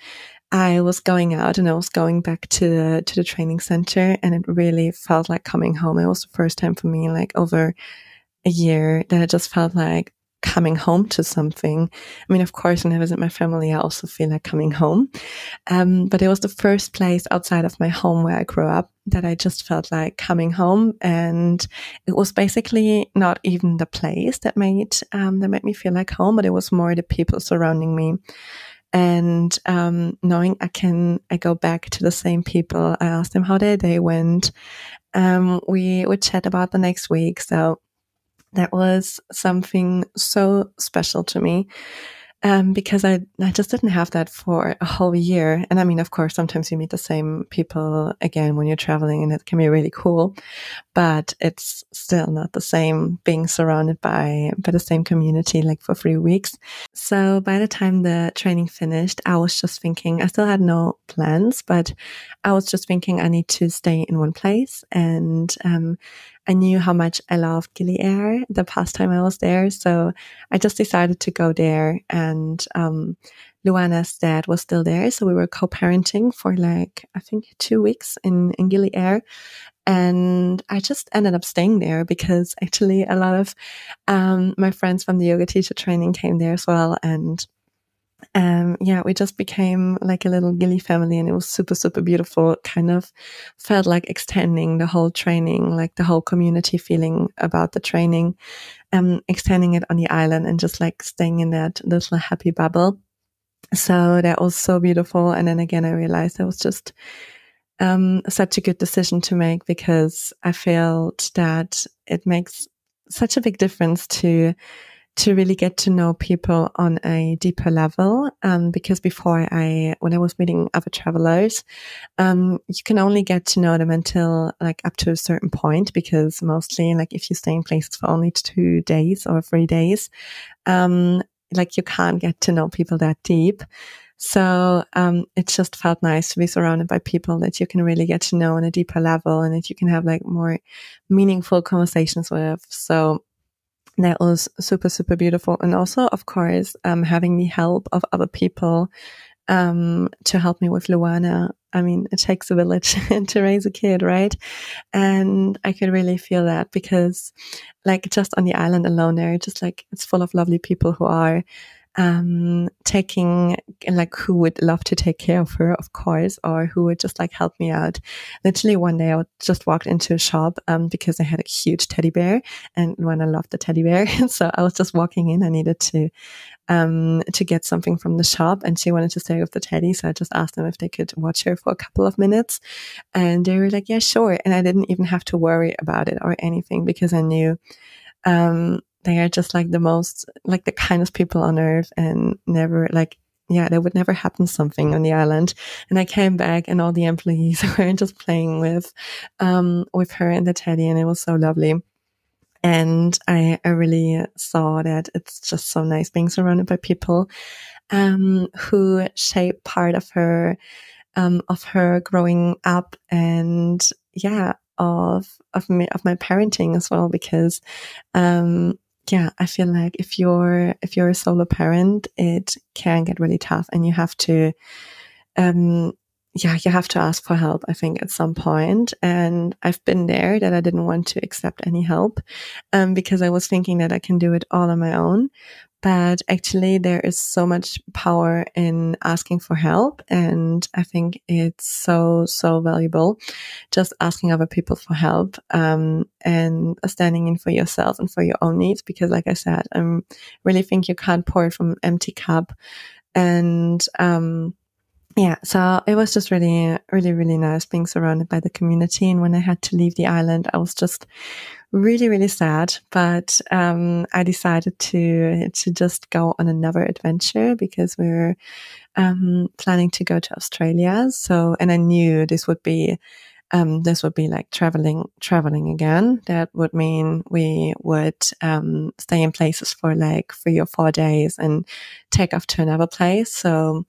I was going out and I was going back to the to the training center and it really felt like coming home. It was the first time for me like over a year that I just felt like coming home to something. I mean, of course, when I visit my family, I also feel like coming home. Um, but it was the first place outside of my home where I grew up that I just felt like coming home. And it was basically not even the place that made, um, that made me feel like home, but it was more the people surrounding me and um, knowing I can I go back to the same people. I asked them how their day went. Um, we would chat about the next week. So that was something so special to me um, because I, I just didn't have that for a whole year. And I mean, of course, sometimes you meet the same people again when you're traveling and it can be really cool, but it's still not the same being surrounded by, by the same community like for three weeks. So by the time the training finished, I was just thinking, I still had no plans, but I was just thinking I need to stay in one place and, um, I knew how much I loved Gili Air the past time I was there. So I just decided to go there and, um, Luana's dad was still there. So we were co-parenting for like, I think two weeks in, in Gili Air. And I just ended up staying there because actually a lot of, um, my friends from the yoga teacher training came there as well. And um, yeah, we just became like a little Gili family and it was super, super beautiful. Kind of felt like extending the whole training, like the whole community feeling about the training, um, extending it on the island and just like staying in that little happy bubble. So that was so beautiful. And then again, I realized that was just, um, such a good decision to make because I felt that it makes such a big difference to to really get to know people on a deeper level. Um, because before I, when I was meeting other travelers, um, you can only get to know them until like up to a certain point, because mostly like if you stay in places for only two days or three days, um, like you can't get to know people that deep. So um, it just felt nice to be surrounded by people that you can really get to know on a deeper level and that you can have like more meaningful conversations with. So that was super super beautiful and also of course um, having the help of other people um, to help me with Luana I mean, it takes a village to raise a kid, right? And I could really feel that because like just on the island alone there, just like it's full of lovely people who are um, taking like who would love to take care of her, of course, or who would just like help me out. Literally one day I just walked into a shop um, because I had a huge teddy bear and when I loved the teddy bear. so I was just walking in. I needed to um, to get something from the shop and she wanted to stay with the teddy. So I just asked them if they could watch her for a couple of minutes. And they were like, yeah, sure. And I didn't even have to worry about it or anything because I knew um, they are just like the most, like the kindest people on earth and never like, yeah, there would never happen something on the island. And I came back and all the employees were just playing with, um, with her and the teddy and it was so lovely. And I, I really saw that it's just so nice being surrounded by people, um, who shape part of her, um, of her growing up and yeah, of, of me, of my parenting as well, because, um, yeah, I feel like if you're if you're a solo parent, it can get really tough, and you have to, um, yeah, you have to ask for help. I think at some point, and I've been there that I didn't want to accept any help, um, because I was thinking that I can do it all on my own but actually there is so much power in asking for help and i think it's so so valuable just asking other people for help um, and standing in for yourself and for your own needs because like i said i really think you can't pour from an empty cup. And um, yeah, so it was just really, really, really nice being surrounded by the community. And when I had to leave the island, I was just really, really sad. But um, I decided to to just go on another adventure because we were um, planning to go to Australia. So, and I knew this would be um, this would be like traveling, traveling again. That would mean we would um, stay in places for like three or four days and take off to another place. So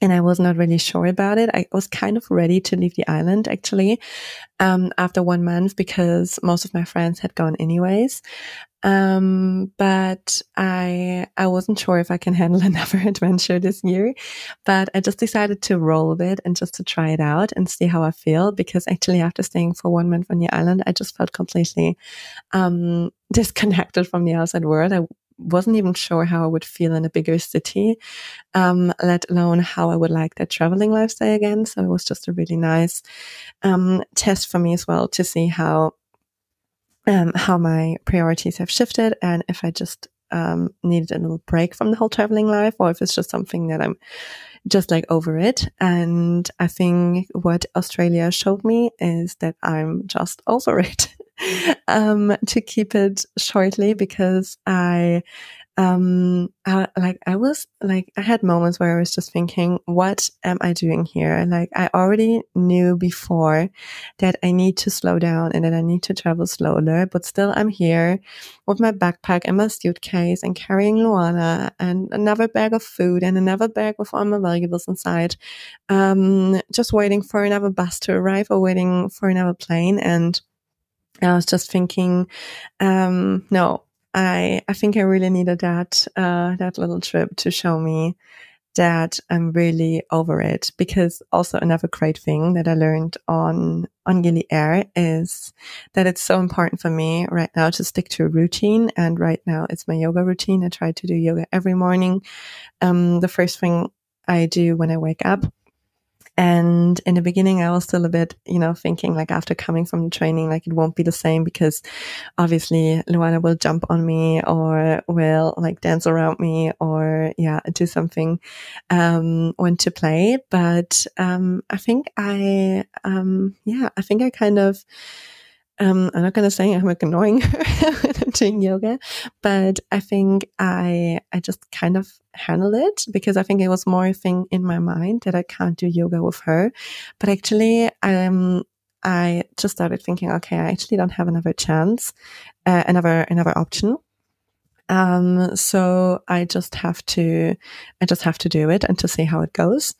and I was not really sure about it. I was kind of ready to leave the island actually um, after one month because most of my friends had gone anyways. Um, but I I wasn't sure if I can handle another adventure this year. But I just decided to roll with it and just to try it out and see how I feel. Because actually, after staying for one month on the island, I just felt completely um, disconnected from the outside world. I wasn't even sure how I would feel in a bigger city, um, let alone how I would like that traveling lifestyle again. So it was just a really nice um, test for me as well to see how um, how my priorities have shifted and if I just um, needed a little break from the whole traveling life or if it's just something that I'm just like over it. And I think what Australia showed me is that I'm just over it. um, to keep it shortly because I, um, I, like I was like, I had moments where I was just thinking, what am I doing here? Like I already knew before that I need to slow down and that I need to travel slower, but still I'm here with my backpack and my suitcase and carrying Luana and another bag of food and another bag with all my valuables inside. Um, just waiting for another bus to arrive or waiting for another plane and I was just thinking, um, no, I, I think I really needed that, uh, that little trip to show me that I'm really over it because also another great thing that I learned on, on Gili Air is that it's so important for me right now to stick to a routine. And right now it's my yoga routine. I try to do yoga every morning. Um, the first thing I do when I wake up and in the beginning, I was still a bit, you know, thinking like after coming from the training, like it won't be the same because obviously Luana will jump on me or will like dance around me or yeah, do something, um, when to play. But, um, I think I, um, yeah, I think I kind of, um, I'm not going to say I'm like annoying when I'm doing yoga, but I think I, I just kind of handle it because I think it was more a thing in my mind that I can't do yoga with her. But actually, um, I just started thinking, okay, I actually don't have another chance, uh, another, another option. Um, so I just have to, I just have to do it and to see how it goes.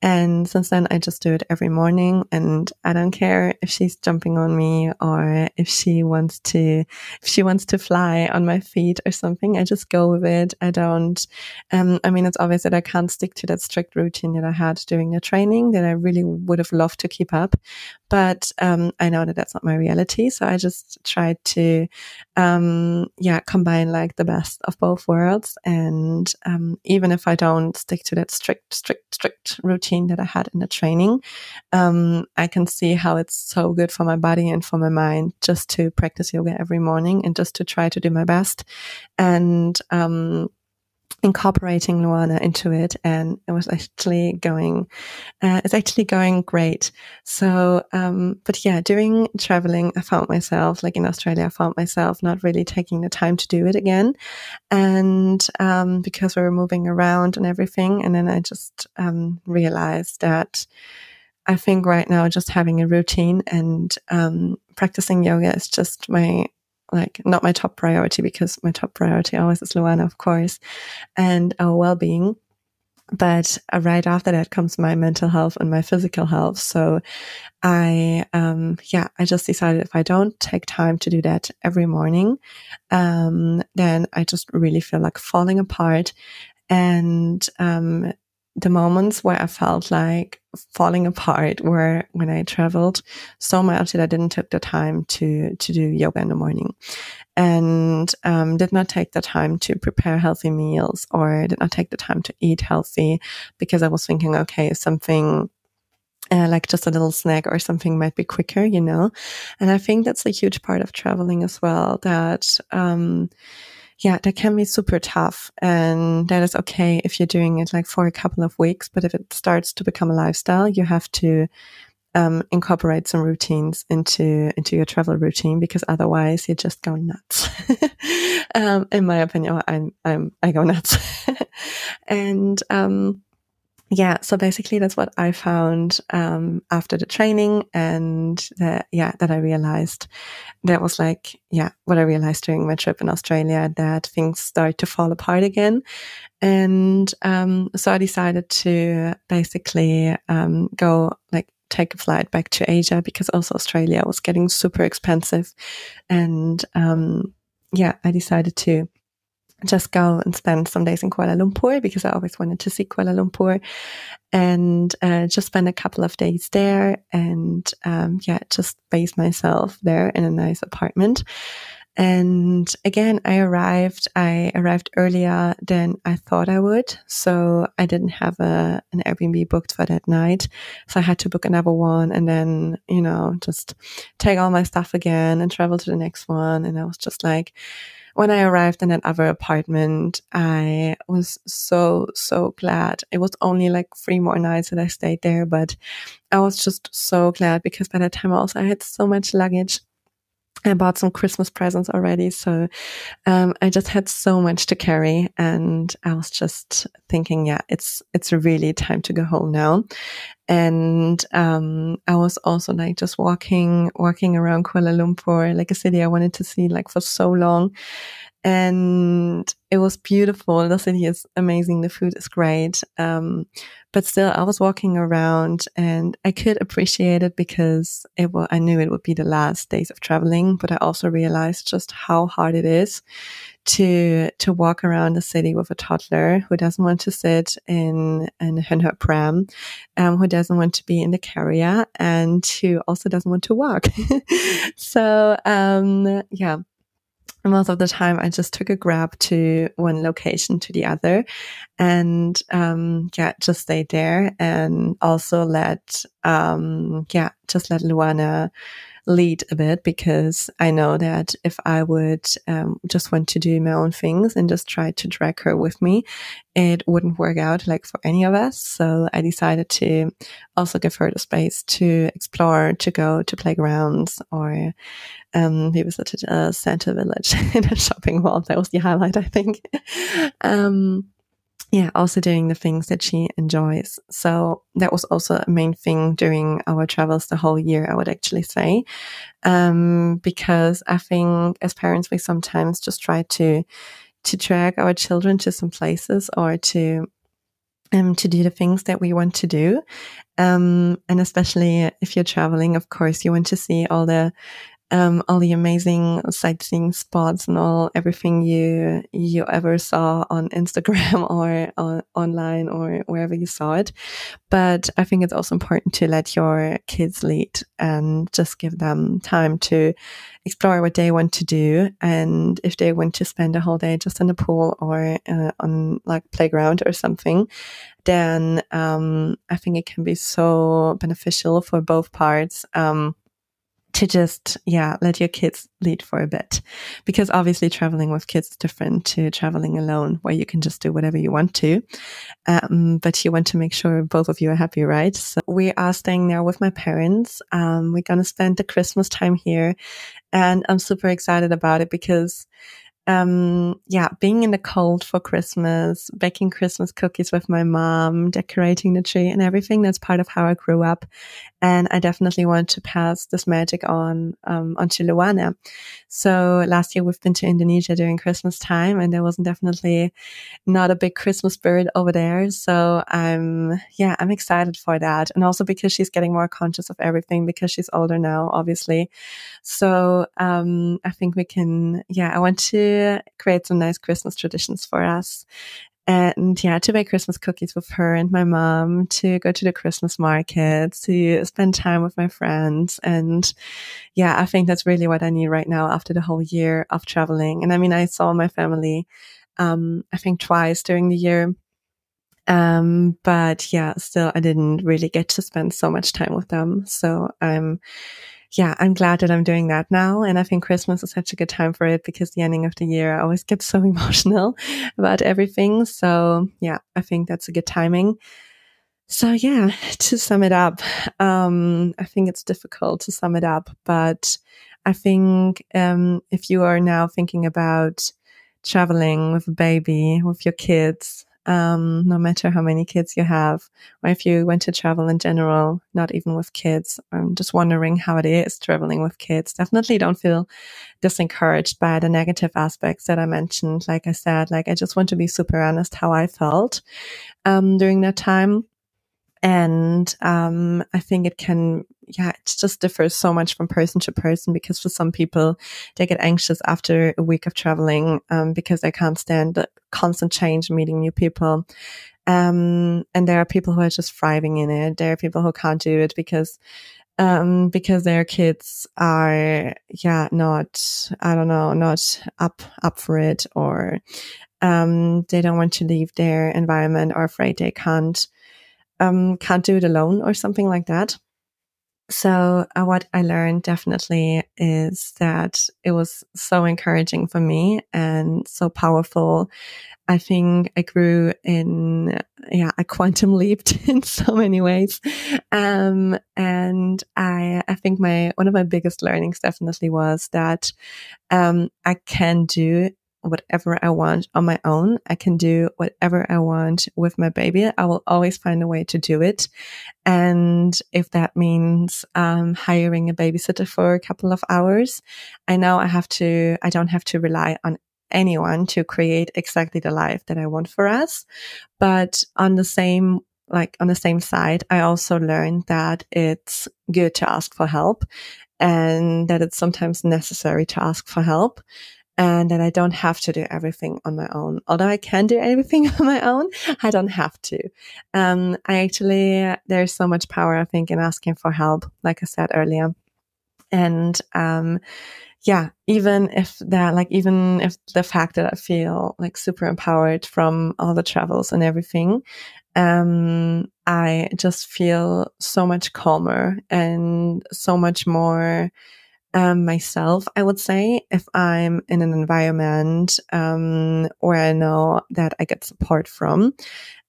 And since then, I just do it every morning and I don't care if she's jumping on me or if she wants to, if she wants to fly on my feet or something. I just go with it. I don't, um, I mean, it's obvious that I can't stick to that strict routine that I had during the training that I really would have loved to keep up. But, um, I know that that's not my reality. So I just try to, um, yeah, combine like the best of both worlds. And, um, even if I don't stick to that strict, strict, strict routine, that I had in the training, um, I can see how it's so good for my body and for my mind just to practice yoga every morning and just to try to do my best. And, um, incorporating Luana into it and it was actually going uh, it's actually going great. So um but yeah during traveling I found myself like in Australia I found myself not really taking the time to do it again. And um because we were moving around and everything and then I just um realized that I think right now just having a routine and um practicing yoga is just my like not my top priority because my top priority always is Luana, of course, and our well being. But uh, right after that comes my mental health and my physical health. So I, um, yeah, I just decided if I don't take time to do that every morning, um, then I just really feel like falling apart. And, um, the moments where I felt like falling apart were when I traveled so much that I didn't take the time to to do yoga in the morning, and um, did not take the time to prepare healthy meals or did not take the time to eat healthy because I was thinking, okay, something uh, like just a little snack or something might be quicker, you know. And I think that's a huge part of traveling as well. That um, yeah, that can be super tough. And that is okay if you're doing it like for a couple of weeks. But if it starts to become a lifestyle, you have to um, incorporate some routines into into your travel routine because otherwise you just go nuts. um, in my opinion, I'm I'm I go nuts, and um, yeah, so basically that's what I found um, after the training, and that yeah, that I realized that was like yeah, what I realized during my trip in Australia that things start to fall apart again, and um, so I decided to basically um, go like take a flight back to Asia because also Australia was getting super expensive, and um, yeah, I decided to just go and spend some days in Kuala Lumpur because I always wanted to see Kuala Lumpur and uh, just spend a couple of days there and um, yeah, just base myself there in a nice apartment. And again, I arrived, I arrived earlier than I thought I would. So I didn't have a, an Airbnb booked for that night. So I had to book another one and then, you know, just take all my stuff again and travel to the next one. And I was just like, when I arrived in that other apartment, I was so, so glad. It was only like three more nights that I stayed there, but I was just so glad because by that time also I had so much luggage. I bought some Christmas presents already. So um, I just had so much to carry and I was just thinking, yeah, it's, it's really time to go home now. And um, I was also like just walking, walking around Kuala Lumpur, like a city I wanted to see like for so long. And it was beautiful. The city is amazing. The food is great. Um, but still, I was walking around and I could appreciate it because it was, I knew it would be the last days of traveling, but I also realized just how hard it is to to walk around the city with a toddler who doesn't want to sit in in, in her pram, um, who doesn't want to be in the carrier, and who also doesn't want to walk. so um, yeah. Most of the time, I just took a grab to one location to the other, and um, yeah, just stayed there, and also let um, yeah, just let Luana lead a bit because I know that if I would um, just want to do my own things and just try to drag her with me, it wouldn't work out like for any of us. So I decided to also give her the space to explore, to go to playgrounds or um, we visited a Santa Village in a shopping mall. That was the highlight, I think. um, yeah, also doing the things that she enjoys. So that was also a main thing during our travels the whole year, I would actually say. Um, because I think as parents, we sometimes just try to to drag our children to some places or to um, to do the things that we want to do. Um, and especially if you're traveling, of course, you want to see all the um, all the amazing sightseeing spots and all everything you you ever saw on Instagram or, or online or wherever you saw it. But I think it's also important to let your kids lead and just give them time to explore what they want to do. And if they want to spend a whole day just in the pool or uh, on like playground or something, then um, I think it can be so beneficial for both parts. Um, to just, yeah, let your kids lead for a bit. Because obviously traveling with kids is different to traveling alone where you can just do whatever you want to. Um, but you want to make sure both of you are happy, right? So we are staying there with my parents. Um, we're going to spend the Christmas time here and I'm super excited about it because um, yeah, being in the cold for Christmas, baking Christmas cookies with my mom, decorating the tree and everything. That's part of how I grew up. And I definitely want to pass this magic on, um, onto Luana. So last year we've been to Indonesia during Christmas time and there wasn't definitely not a big Christmas spirit over there. So I'm, yeah, I'm excited for that. And also because she's getting more conscious of everything because she's older now, obviously. So, um, I think we can, yeah, I want to, create some nice Christmas traditions for us. And yeah, to bake Christmas cookies with her and my mom, to go to the Christmas market, to spend time with my friends. And yeah, I think that's really what I need right now after the whole year of traveling. And I mean, I saw my family, um, I think twice during the year. Um, but yeah, still, I didn't really get to spend so much time with them. So I'm, yeah, I'm glad that I'm doing that now. And I think Christmas is such a good time for it because the ending of the year I always get so emotional about everything. So yeah, I think that's a good timing. So yeah, to sum it up, um, I think it's difficult to sum it up, but I think, um, if you are now thinking about traveling with a baby, with your kids, um, no matter how many kids you have, or if you went to travel in general, not even with kids. I'm just wondering how it is traveling with kids. Definitely don't feel disencouraged by the negative aspects that I mentioned. Like I said, like I just want to be super honest how I felt um, during that time. And um, I think it can, yeah, it just differs so much from person to person because for some people, they get anxious after a week of traveling um, because they can't stand the constant change, meeting new people. Um, and there are people who are just thriving in it. There are people who can't do it because um, because their kids are, yeah, not, I don't know, not up, up for it or, um, they don't want to leave their environment or afraid they can't, um, can't do it alone or something like that. So uh, what I learned definitely is that it was so encouraging for me and so powerful. I think I grew in, yeah, I quantum leaped in so many ways. Um, and I, I think my, one of my biggest learnings definitely was that, um, I can do whatever I want on my own. I can do whatever I want with my baby. I will always find a way to do it. And if that means um, hiring a babysitter for a couple of hours, I know I have to, I don't have to rely on anyone to create exactly the life that I want for us. But on the same like on the same side, I also learned that it's good to ask for help and that it's sometimes necessary to ask for help and that I don't have to do everything on my own. Although I can do everything on my own, I don't have to. Um, I actually, there's so much power, I think, in asking for help, like I said earlier. And, um, yeah, even if that, like, even if the fact that I feel like super empowered from all the travels and everything, um, I just feel so much calmer and so much more, um, myself, I would say, if I'm in an environment um, where I know that I get support from.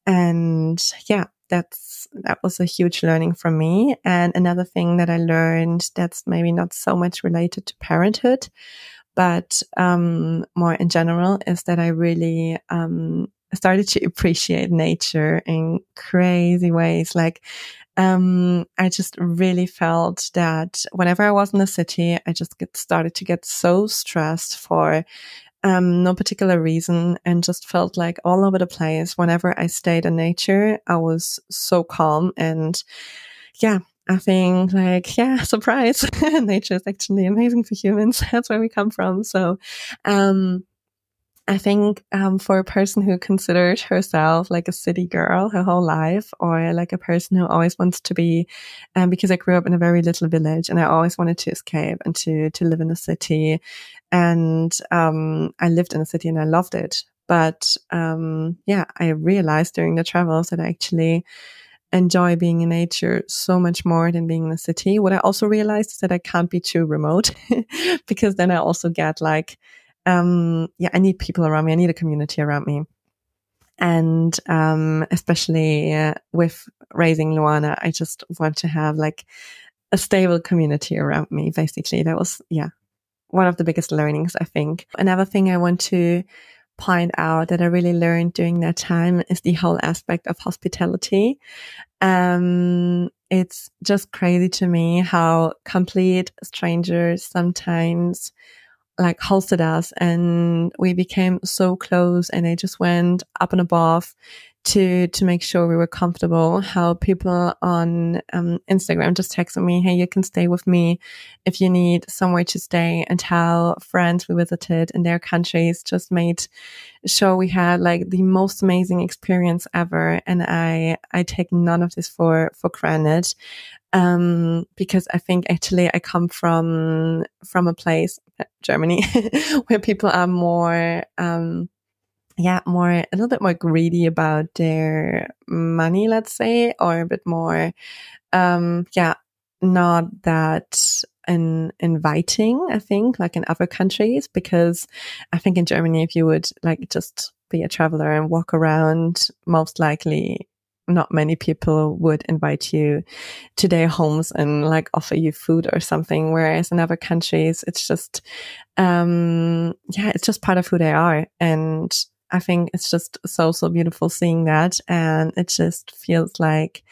And yeah, that's that was a huge learning for me. And another thing that I learned that's maybe not so much related to parenthood, but um, more in general, is that I really um, started to appreciate nature in crazy ways. Like um, I just really felt that whenever I was in the city, I just get started to get so stressed for um, no particular reason, and just felt like all over the place. Whenever I stayed in nature, I was so calm. And yeah, I think like, yeah, surprise. nature is actually amazing for humans. That's where we come from. So, um, I think um, for a person who considers herself like a city girl her whole life, or like a person who always wants to be, um, because I grew up in a very little village and I always wanted to escape and to to live in a city, and um, I lived in a city and I loved it. But um, yeah, I realized during the travels that I actually enjoy being in nature so much more than being in the city. What I also realized is that I can't be too remote because then I also get like um, yeah, I need people around me. I need a community around me. And um, especially uh, with raising Luana, I just want to have like a stable community around me. Basically, that was yeah one of the biggest learnings I think. Another thing I want to point out that I really learned during that time is the whole aspect of hospitality. Um, it's just crazy to me how complete strangers sometimes like hosted us and we became so close and they just went up and above to to make sure we were comfortable. How people on um, Instagram just texted me, "Hey, you can stay with me if you need somewhere to stay," and how friends we visited in their countries just made sure we had like the most amazing experience ever. And I I take none of this for for granted um, because I think actually I come from from a place, Germany, where people are more, um, yeah, more a little bit more greedy about their money, let's say, or a bit more, um, yeah, not that in inviting. I think like in other countries, because I think in Germany, if you would like just be a traveler and walk around, most likely not many people would invite you to their homes and like offer you food or something. Whereas in other countries, it's just, um, yeah, it's just part of who they are. And I think it's just so, so beautiful seeing that. And it just feels like,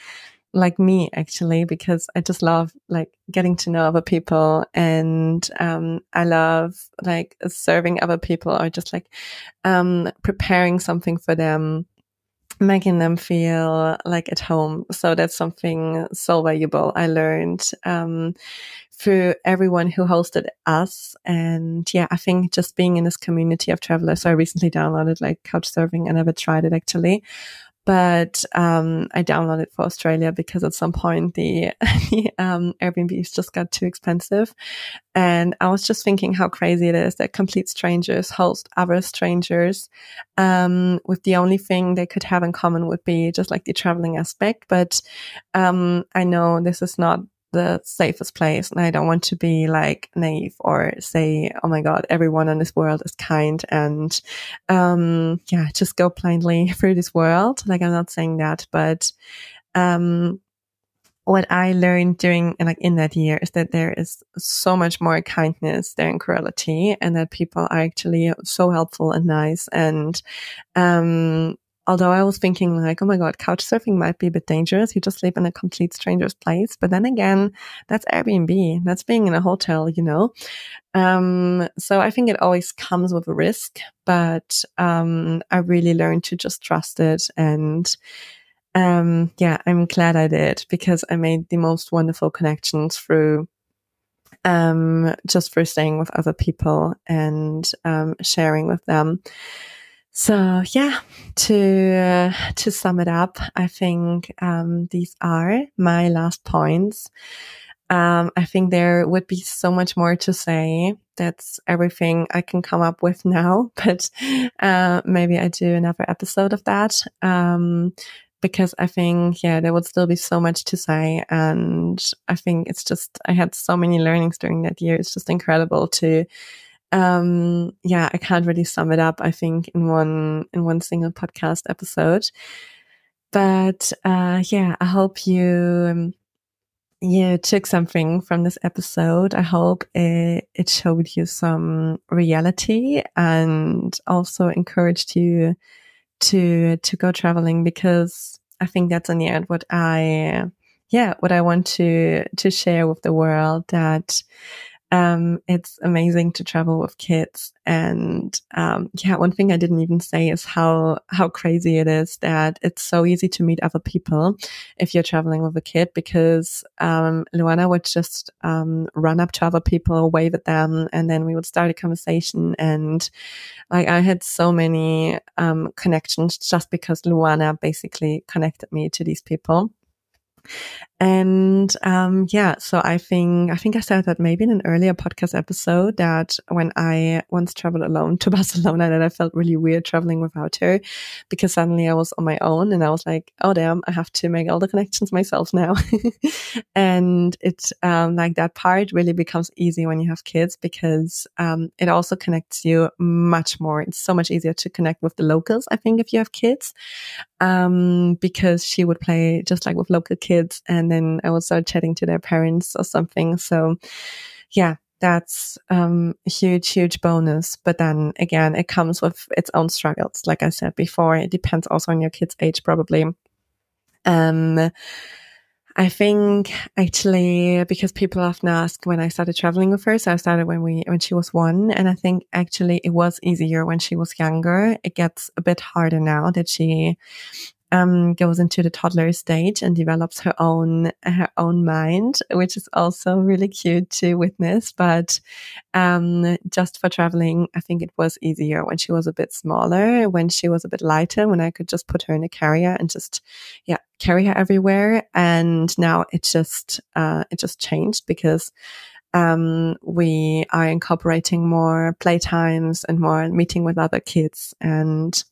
like me actually, because I just love like getting to know other people and, um, I love like serving other people or just like, um, preparing something for them making them feel like at home. So that's something so valuable I learned um, through everyone who hosted us. And yeah, I think just being in this community of travelers. So I recently downloaded like Couchsurfing. I never tried it actually, but um, I downloaded for Australia because at some point the, the um, Airbnbs just got too expensive, and I was just thinking how crazy it is that complete strangers host other strangers, um, with the only thing they could have in common would be just like the traveling aspect. But um, I know this is not the safest place. And I don't want to be like naive or say, oh my God, everyone in this world is kind and, um, yeah, just go blindly through this world. Like I'm not saying that, but, um, what I learned during like in that year is that there is so much more kindness than cruelty and that people are actually so helpful and nice and um although I was thinking like, oh my God, couch surfing might be a bit dangerous. You just live in a complete stranger's place. But then again, that's Airbnb. That's being in a hotel, you know? Um, so I think it always comes with a risk, but, um, I really learned to just trust it. And, um, yeah, I'm glad I did because I made the most wonderful connections through um, just for staying with other people and um, sharing with them. So yeah, to uh, to sum it up, I think um, these are my last points. Um, I think there would be so much more to say. That's everything I can come up with now, but uh, maybe I do another episode of that. Um, because I think, yeah, there would still be so much to say. And I think it's just, I had so many learnings during that year. It's just incredible to um yeah i can't really sum it up i think in one in one single podcast episode. But uh yeah i hope you um, you took something from this episode. I hope it, it showed you some reality and also encouraged you to to go traveling because i think that's in the end what i yeah what i want to to share with the world that um, it's amazing to travel with kids. And um, yeah, one thing I didn't even say is how how crazy it is that it's so easy to meet other people if you're traveling with a kid because um, Luana would just um, run up to other people, wave at them, and then we would start a conversation. And like I had so many um, connections just because Luana basically connected me to these people. And um, yeah, so I think I think I said that maybe in an earlier podcast episode that when I once traveled alone to Barcelona, that I felt really weird traveling without her because suddenly I was on my own and I was like, oh damn, I have to make all the connections myself now. and it's um, like that part really becomes easy when you have kids because um, it also connects you much more. It's so much easier to connect with the locals. I think if you have kids, um, because she would play just like with local kids and and then I would start chatting to their parents or something. So yeah, that's um, a huge, huge bonus. But then again, it comes with its own struggles. Like I said before, it depends also on your kid's age, probably. Um, I think actually because people often ask when I started traveling with her. So I started when we when she was one, and I think actually it was easier when she was younger. It gets a bit harder now that she um, goes into the toddler stage and develops her own her own mind, which is also really cute to witness. But um, just for traveling, I think it was easier when she was a bit smaller, when she was a bit lighter, when I could just put her in a carrier and just yeah carry her everywhere. And now it just uh, it just changed because um, we are incorporating more playtimes and more meeting with other kids and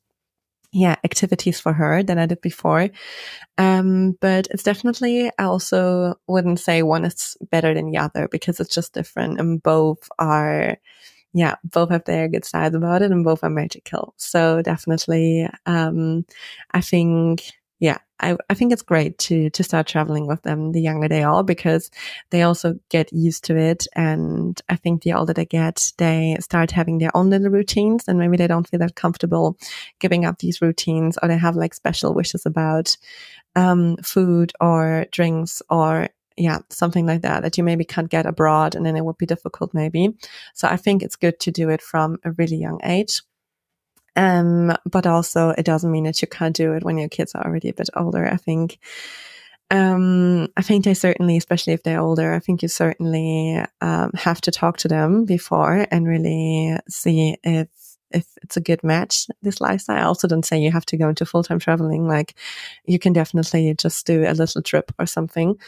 yeah, activities for her than I did before. Um, but it's definitely, I also wouldn't say one is better than the other because it's just different and both are, yeah, both have their good sides about it and both are magical. So definitely, um, I think yeah, I, I think it's great to to start traveling with them the younger they are because they also get used to it. And I think the older they get, they start having their own little routines and maybe they don't feel that comfortable giving up these routines or they have like special wishes about um, food or drinks or yeah, something like that that you maybe can't get abroad and then it would be difficult maybe. So I think it's good to do it from a really young age. Um, but also it doesn't mean that you can't do it when your kids are already a bit older. I think, um, I think they certainly, especially if they're older, I think you certainly, um, have to talk to them before and really see if, if it's a good match, this lifestyle. I also don't say you have to go into full time traveling. Like you can definitely just do a little trip or something.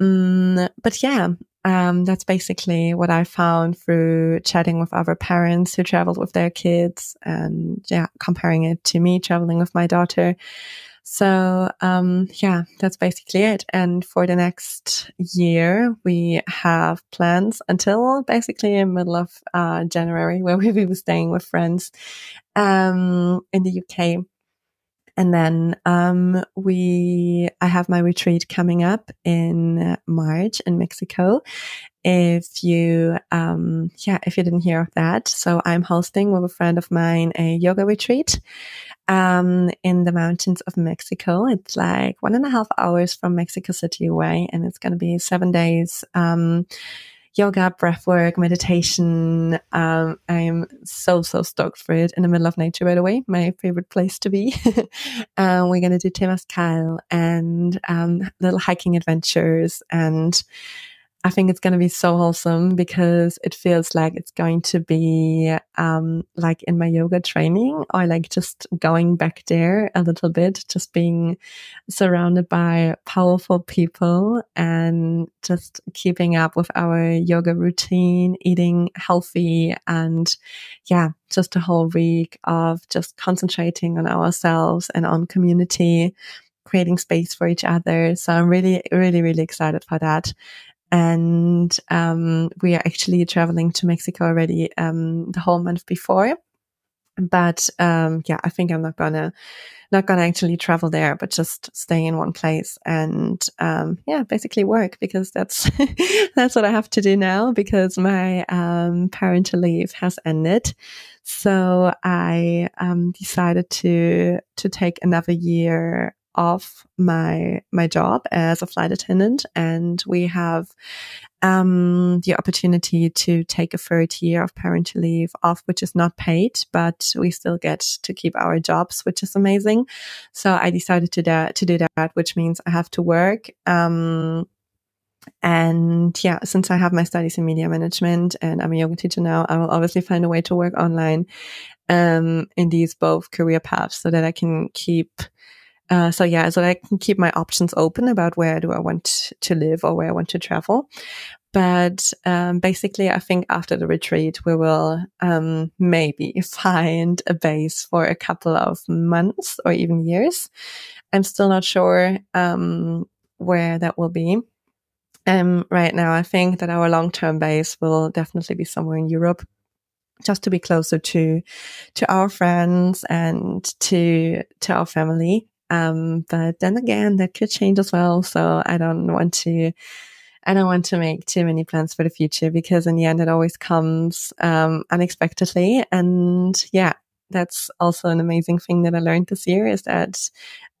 Mm, but yeah, um, that's basically what I found through chatting with other parents who traveled with their kids and yeah, comparing it to me traveling with my daughter. So, um, yeah, that's basically it. And for the next year, we have plans until basically middle of, uh, January where we will be staying with friends, um, in the UK. And then um, we, I have my retreat coming up in March in Mexico. If you, um, yeah, if you didn't hear of that, so I'm hosting with a friend of mine a yoga retreat um, in the mountains of Mexico. It's like one and a half hours from Mexico City away, and it's going to be seven days. Um, yoga, breath work, meditation. Um, I'm so, so stoked for it in the middle of nature, by the way, my favorite place to be. um, we're going to do Temazcal and um, little hiking adventures and I think it's going to be so wholesome because it feels like it's going to be um, like in my yoga training or like just going back there a little bit, just being surrounded by powerful people and just keeping up with our yoga routine, eating healthy, and yeah, just a whole week of just concentrating on ourselves and on community creating space for each other. So I'm really, really, really excited for that and um, we are actually traveling to Mexico already um, the whole month before. But um, yeah, I think I'm not gonna not gonna actually travel there, but just stay in one place and um, yeah, basically work because that's that's what I have to do now because my um, parental leave has ended. So I um, decided to to take another year off my my job as a flight attendant, and we have um, the opportunity to take a third year of parental leave off, which is not paid, but we still get to keep our jobs, which is amazing. So I decided to, da- to do that, which means I have to work. Um, and yeah, since I have my studies in media management and I'm a yoga teacher now, I will obviously find a way to work online um, in these both career paths so that I can keep uh, so yeah, so I can keep my options open about where do I want to live or where I want to travel. But um, basically, I think after the retreat, we will um, maybe find a base for a couple of months or even years. I'm still not sure um, where that will be. Um, right now, I think that our long-term base will definitely be somewhere in Europe just to be closer to to our friends and to to our family um, but then again, that could change as well. So I don't want to, I don't want to make too many plans for the future because in the end, it always comes, um, unexpectedly. And yeah, that's also an amazing thing that I learned this year is that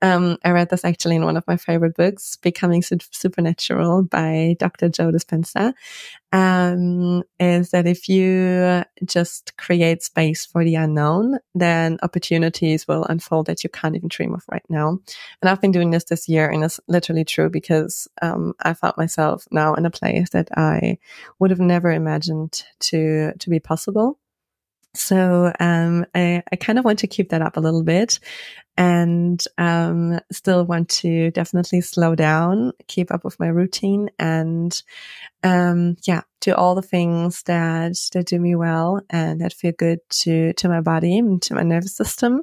um, I read this actually in one of my favorite books, Becoming Supernatural by Dr. Joe Dispenza. Um, is that if you just create space for the unknown, then opportunities will unfold that you can't even dream of right now. And I've been doing this this year, and it's literally true because um, I found myself now in a place that I would have never imagined to to be possible. So um, I, I kind of want to keep that up a little bit and um, still want to definitely slow down, keep up with my routine, and um, yeah, do all the things that that do me well and that feel good to to my body and to my nervous system.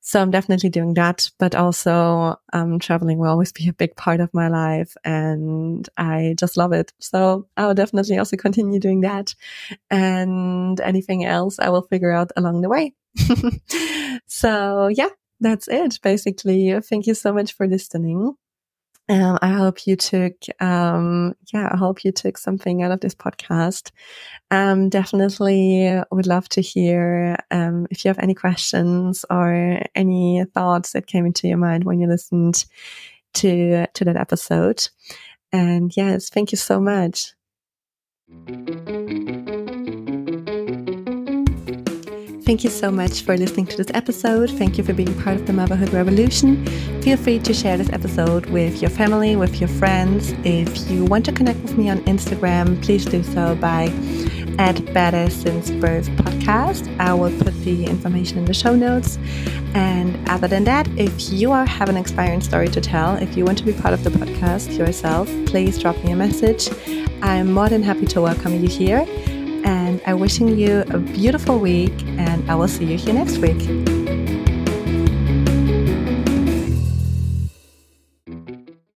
So I'm definitely doing that, but also um, traveling will always be a big part of my life, and I just love it. So I will definitely also continue doing that, and anything else I will figure out along the way. so yeah, that's it, basically. Thank you so much for listening. Um, I hope you took, um, yeah, I hope you took something out of this podcast. Um, definitely would love to hear, um, if you have any questions or any thoughts that came into your mind when you listened to, to that episode. And yes, thank you so much. Thank you so much for listening to this episode. Thank you for being part of the Motherhood Revolution. Feel free to share this episode with your family, with your friends. If you want to connect with me on Instagram, please do so by at Badass Since Birth podcast. I will put the information in the show notes. And other than that, if you are have an inspiring story to tell, if you want to be part of the podcast yourself, please drop me a message. I'm more than happy to welcome you here and I'm wishing you a beautiful week, and I will see you here next week.